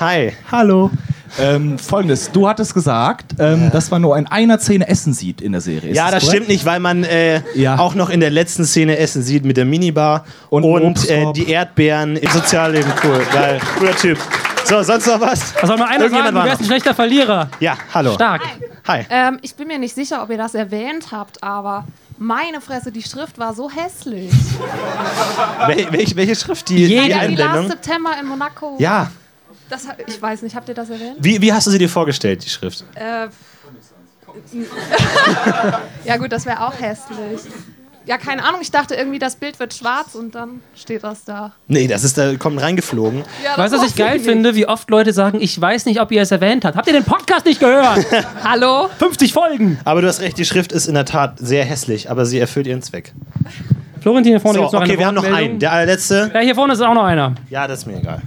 Hi. Hallo. Ähm, Folgendes, du hattest gesagt, ähm, dass man nur in einer Szene Essen sieht in der Serie. Ist Ja, das korrekt? stimmt nicht, weil man äh, Ja. auch noch in der letzten Szene Essen sieht mit der Minibar und, Und äh, die Erdbeeren im Sozialleben. Cool, geil. Cooler Typ. So, sonst noch was? Was soll mal einer sagen, du wärst ein schlechter Verlierer. Ja, hallo. Stark. Hi. Ähm, ich bin mir nicht sicher, ob ihr das erwähnt habt, aber meine Fresse, die Schrift war so hässlich. Wel welche, welche Schrift? Die, Jede. die Die Last Einblendung? September in Monaco. Ja. Das, ich weiß nicht, habt ihr das erwähnt? Wie, wie hast du sie dir vorgestellt, die Schrift? Äh, (laughs) ja gut, das wäre auch hässlich. Ja, keine Ahnung, ich dachte irgendwie, das Bild wird schwarz und dann steht das da. Nee, das ist da kommt reingeflogen. Ja, Weißt du, was ich geil nicht. finde? Wie oft Leute sagen, ich weiß nicht, ob ihr es erwähnt habt. Habt ihr den Podcast nicht gehört? (laughs) Hallo? 50 Folgen. Aber du hast recht, die Schrift ist in der Tat sehr hässlich, aber sie erfüllt ihren Zweck. Florentin, hier vorne So, gibt's noch okay, eine wir haben noch einen. Der allerletzte. Ja, hier vorne ist auch noch einer. Ja, das ist mir egal.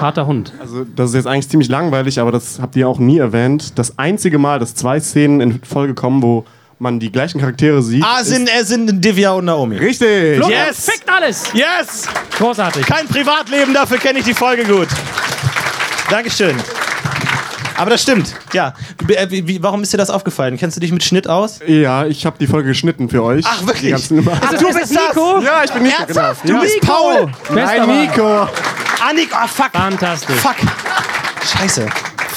Harter Hund. Also, das ist jetzt eigentlich ziemlich langweilig, aber das habt ihr auch nie erwähnt. Das einzige Mal, dass zwei Szenen in Folge kommen, wo man die gleichen Charaktere sieht. Ah, sind, äh, sind Divya und Naomi. Richtig! Florian Yes! fickt alles. Yes! Großartig. Kein Privatleben, dafür kenne ich die Folge gut. Dankeschön. Aber das stimmt, ja. Wie, äh, wie, wie- warum ist dir das aufgefallen? Kennst du dich mit Schnitt aus? Ja, ich habe die Folge geschnitten für euch. Ach, wirklich? Ach, du bist Nico? Ja, ich bin Nico, Ernsthaft? genau. Du Ja. bist Paul? Bester Nein. Nico! Annik, ah, fuck. Fantastisch. Fuck. Scheiße.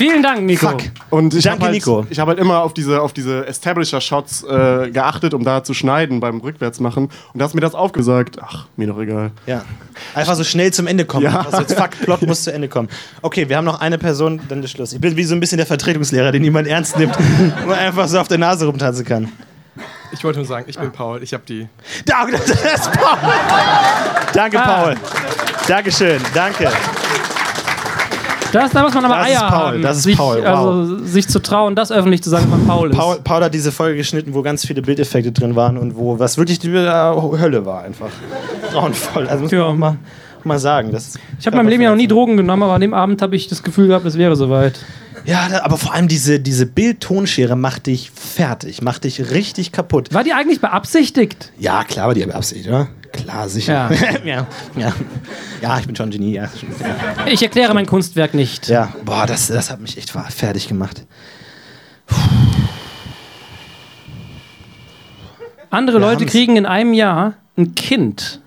Vielen Dank, Nico. Fuck. Und ich Danke, habe halt, Nico. ich hab halt immer auf diese, auf diese Establisher-Shots äh, geachtet, um da zu schneiden beim Rückwärtsmachen. Und da hast mir das aufgesagt. Ach, mir doch egal. Ja. Einfach so schnell zum Ende kommen. Ja. Also jetzt, fuck, Plot muss zu Ende kommen. Okay, wir haben noch eine Person, dann ist Schluss. Ich bin wie so ein bisschen der Vertretungslehrer, den niemand ernst nimmt (laughs) und man einfach so auf der Nase rumtanzen kann. Ich wollte nur sagen, ich bin Paul. Ich habe die. Da, das ist Paul. Danke, Ah. Paul. Dankeschön, danke. Das, da muss man aber Das ist Eier Paul, haben, das ist sich, Paul, wow. also, sich zu trauen, das öffentlich zu sagen, was Paul ist. Paul, Paul hat diese Folge geschnitten, wo ganz viele Bildeffekte drin waren und wo was wirklich die äh, Hölle war einfach. (laughs) Grauenvoll. Also muss man Ja. auch mal, mal sagen. Das Ich habe in meinem Leben ja noch nie Drogen genommen, aber an dem Abend habe ich das Gefühl gehabt, es wäre soweit. Ja, aber vor allem diese, diese Bild-Tonschere macht dich fertig, macht dich richtig kaputt. War die eigentlich beabsichtigt? Ja, klar war die beabsichtigt, oder? Klar, sicher. Ja. (laughs) ja, ja. ja, ich bin schon ein Genie. Ja, Ich erkläre mein Kunstwerk nicht. ja. boah, das, das hat mich echt fertig gemacht. Andere Wir Leute kriegen in einem Jahr ein Kind.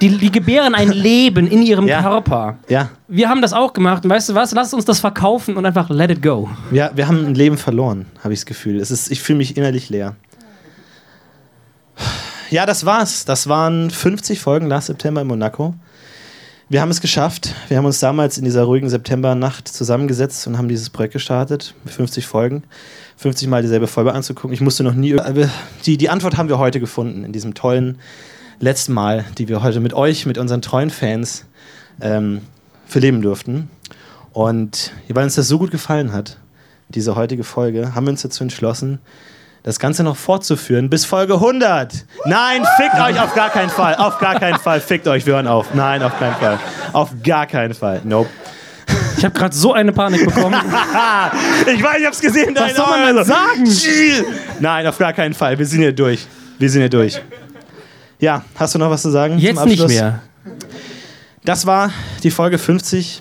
Die, die gebären ein (laughs) Leben in ihrem Körper. Ja. Wir haben das auch gemacht. Und weißt du was? Lass uns das verkaufen und einfach let it go. Ja, wir haben ein Leben verloren, habe ich das Gefühl. Es ist, ich fühle mich innerlich leer. Ja, das war's. Das waren 50 Folgen Last September in Monaco. Wir haben es geschafft. Wir haben uns damals in dieser ruhigen Septembernacht zusammengesetzt und haben dieses Projekt gestartet. Mit 50 Folgen. 50 Mal dieselbe Folge anzugucken. Ich musste noch nie. aber Die, die Antwort haben wir heute gefunden, in diesem tollen letzten Mal, die wir heute mit euch, mit unseren treuen Fans ähm, verleben durften. Und weil uns das so gut gefallen hat, diese heutige Folge, haben wir uns dazu entschlossen, das Ganze noch fortzuführen bis Folge 100. Nein, fickt euch auf gar keinen Fall. Auf gar keinen Fall. Fickt euch, wir hören auf. Nein, auf keinen Fall. Auf gar keinen Fall. Nope. Ich habe gerade so eine Panik bekommen. (laughs) ich weiß, ich hab's gesehen. Was soll man denn sagen? Nein, auf gar keinen Fall. Wir sind hier durch. Wir sind hier durch. Ja, hast du noch was zu sagen? Jetzt zum nicht mehr. Das war die Folge 50.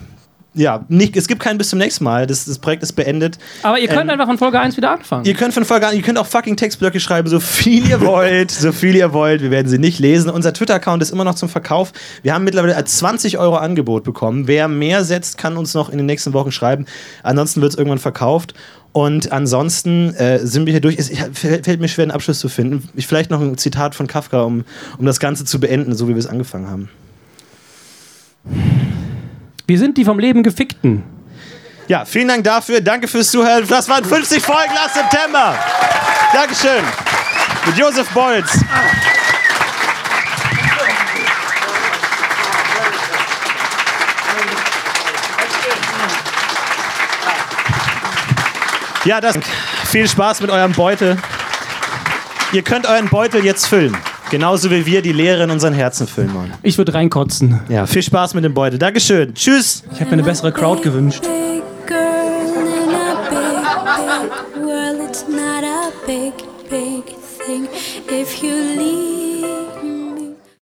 Ja, nicht, es gibt keinen bis zum nächsten Mal. Das, das Projekt ist beendet. Aber ihr könnt Ähm, einfach von Folge 1 wieder anfangen. Ihr könnt von Folge an, ihr könnt auch fucking Textblöcke schreiben, so viel ihr wollt, so viel ihr wollt. Wir werden sie nicht lesen. Unser Twitter-Account ist immer noch zum Verkauf. Wir haben mittlerweile ein 20 Euro Angebot bekommen. Wer mehr setzt, kann uns noch in den nächsten Wochen schreiben. Ansonsten wird es irgendwann verkauft. Und ansonsten äh, sind wir hier durch. Es fällt mir schwer, einen Abschluss zu finden. Ich, vielleicht noch ein Zitat von Kafka, um, um das Ganze zu beenden, so wie wir es angefangen haben. Wir sind die vom Leben gefickten. Ja, vielen Dank dafür. Danke fürs Zuhören. Das waren 50 Folgen Last September. Dankeschön. Mit Josef Bolz. Ja, das. Viel Spaß mit eurem Beutel. Ihr könnt euren Beutel jetzt füllen. Genauso wie wir die Leere in unseren Herzen füllen wollen. Ich würde reinkotzen. Ja, viel Spaß mit dem Beutel. Dankeschön. Tschüss. Ich habe mir eine bessere Crowd gewünscht. Well, it's not a big, big thing if you leave.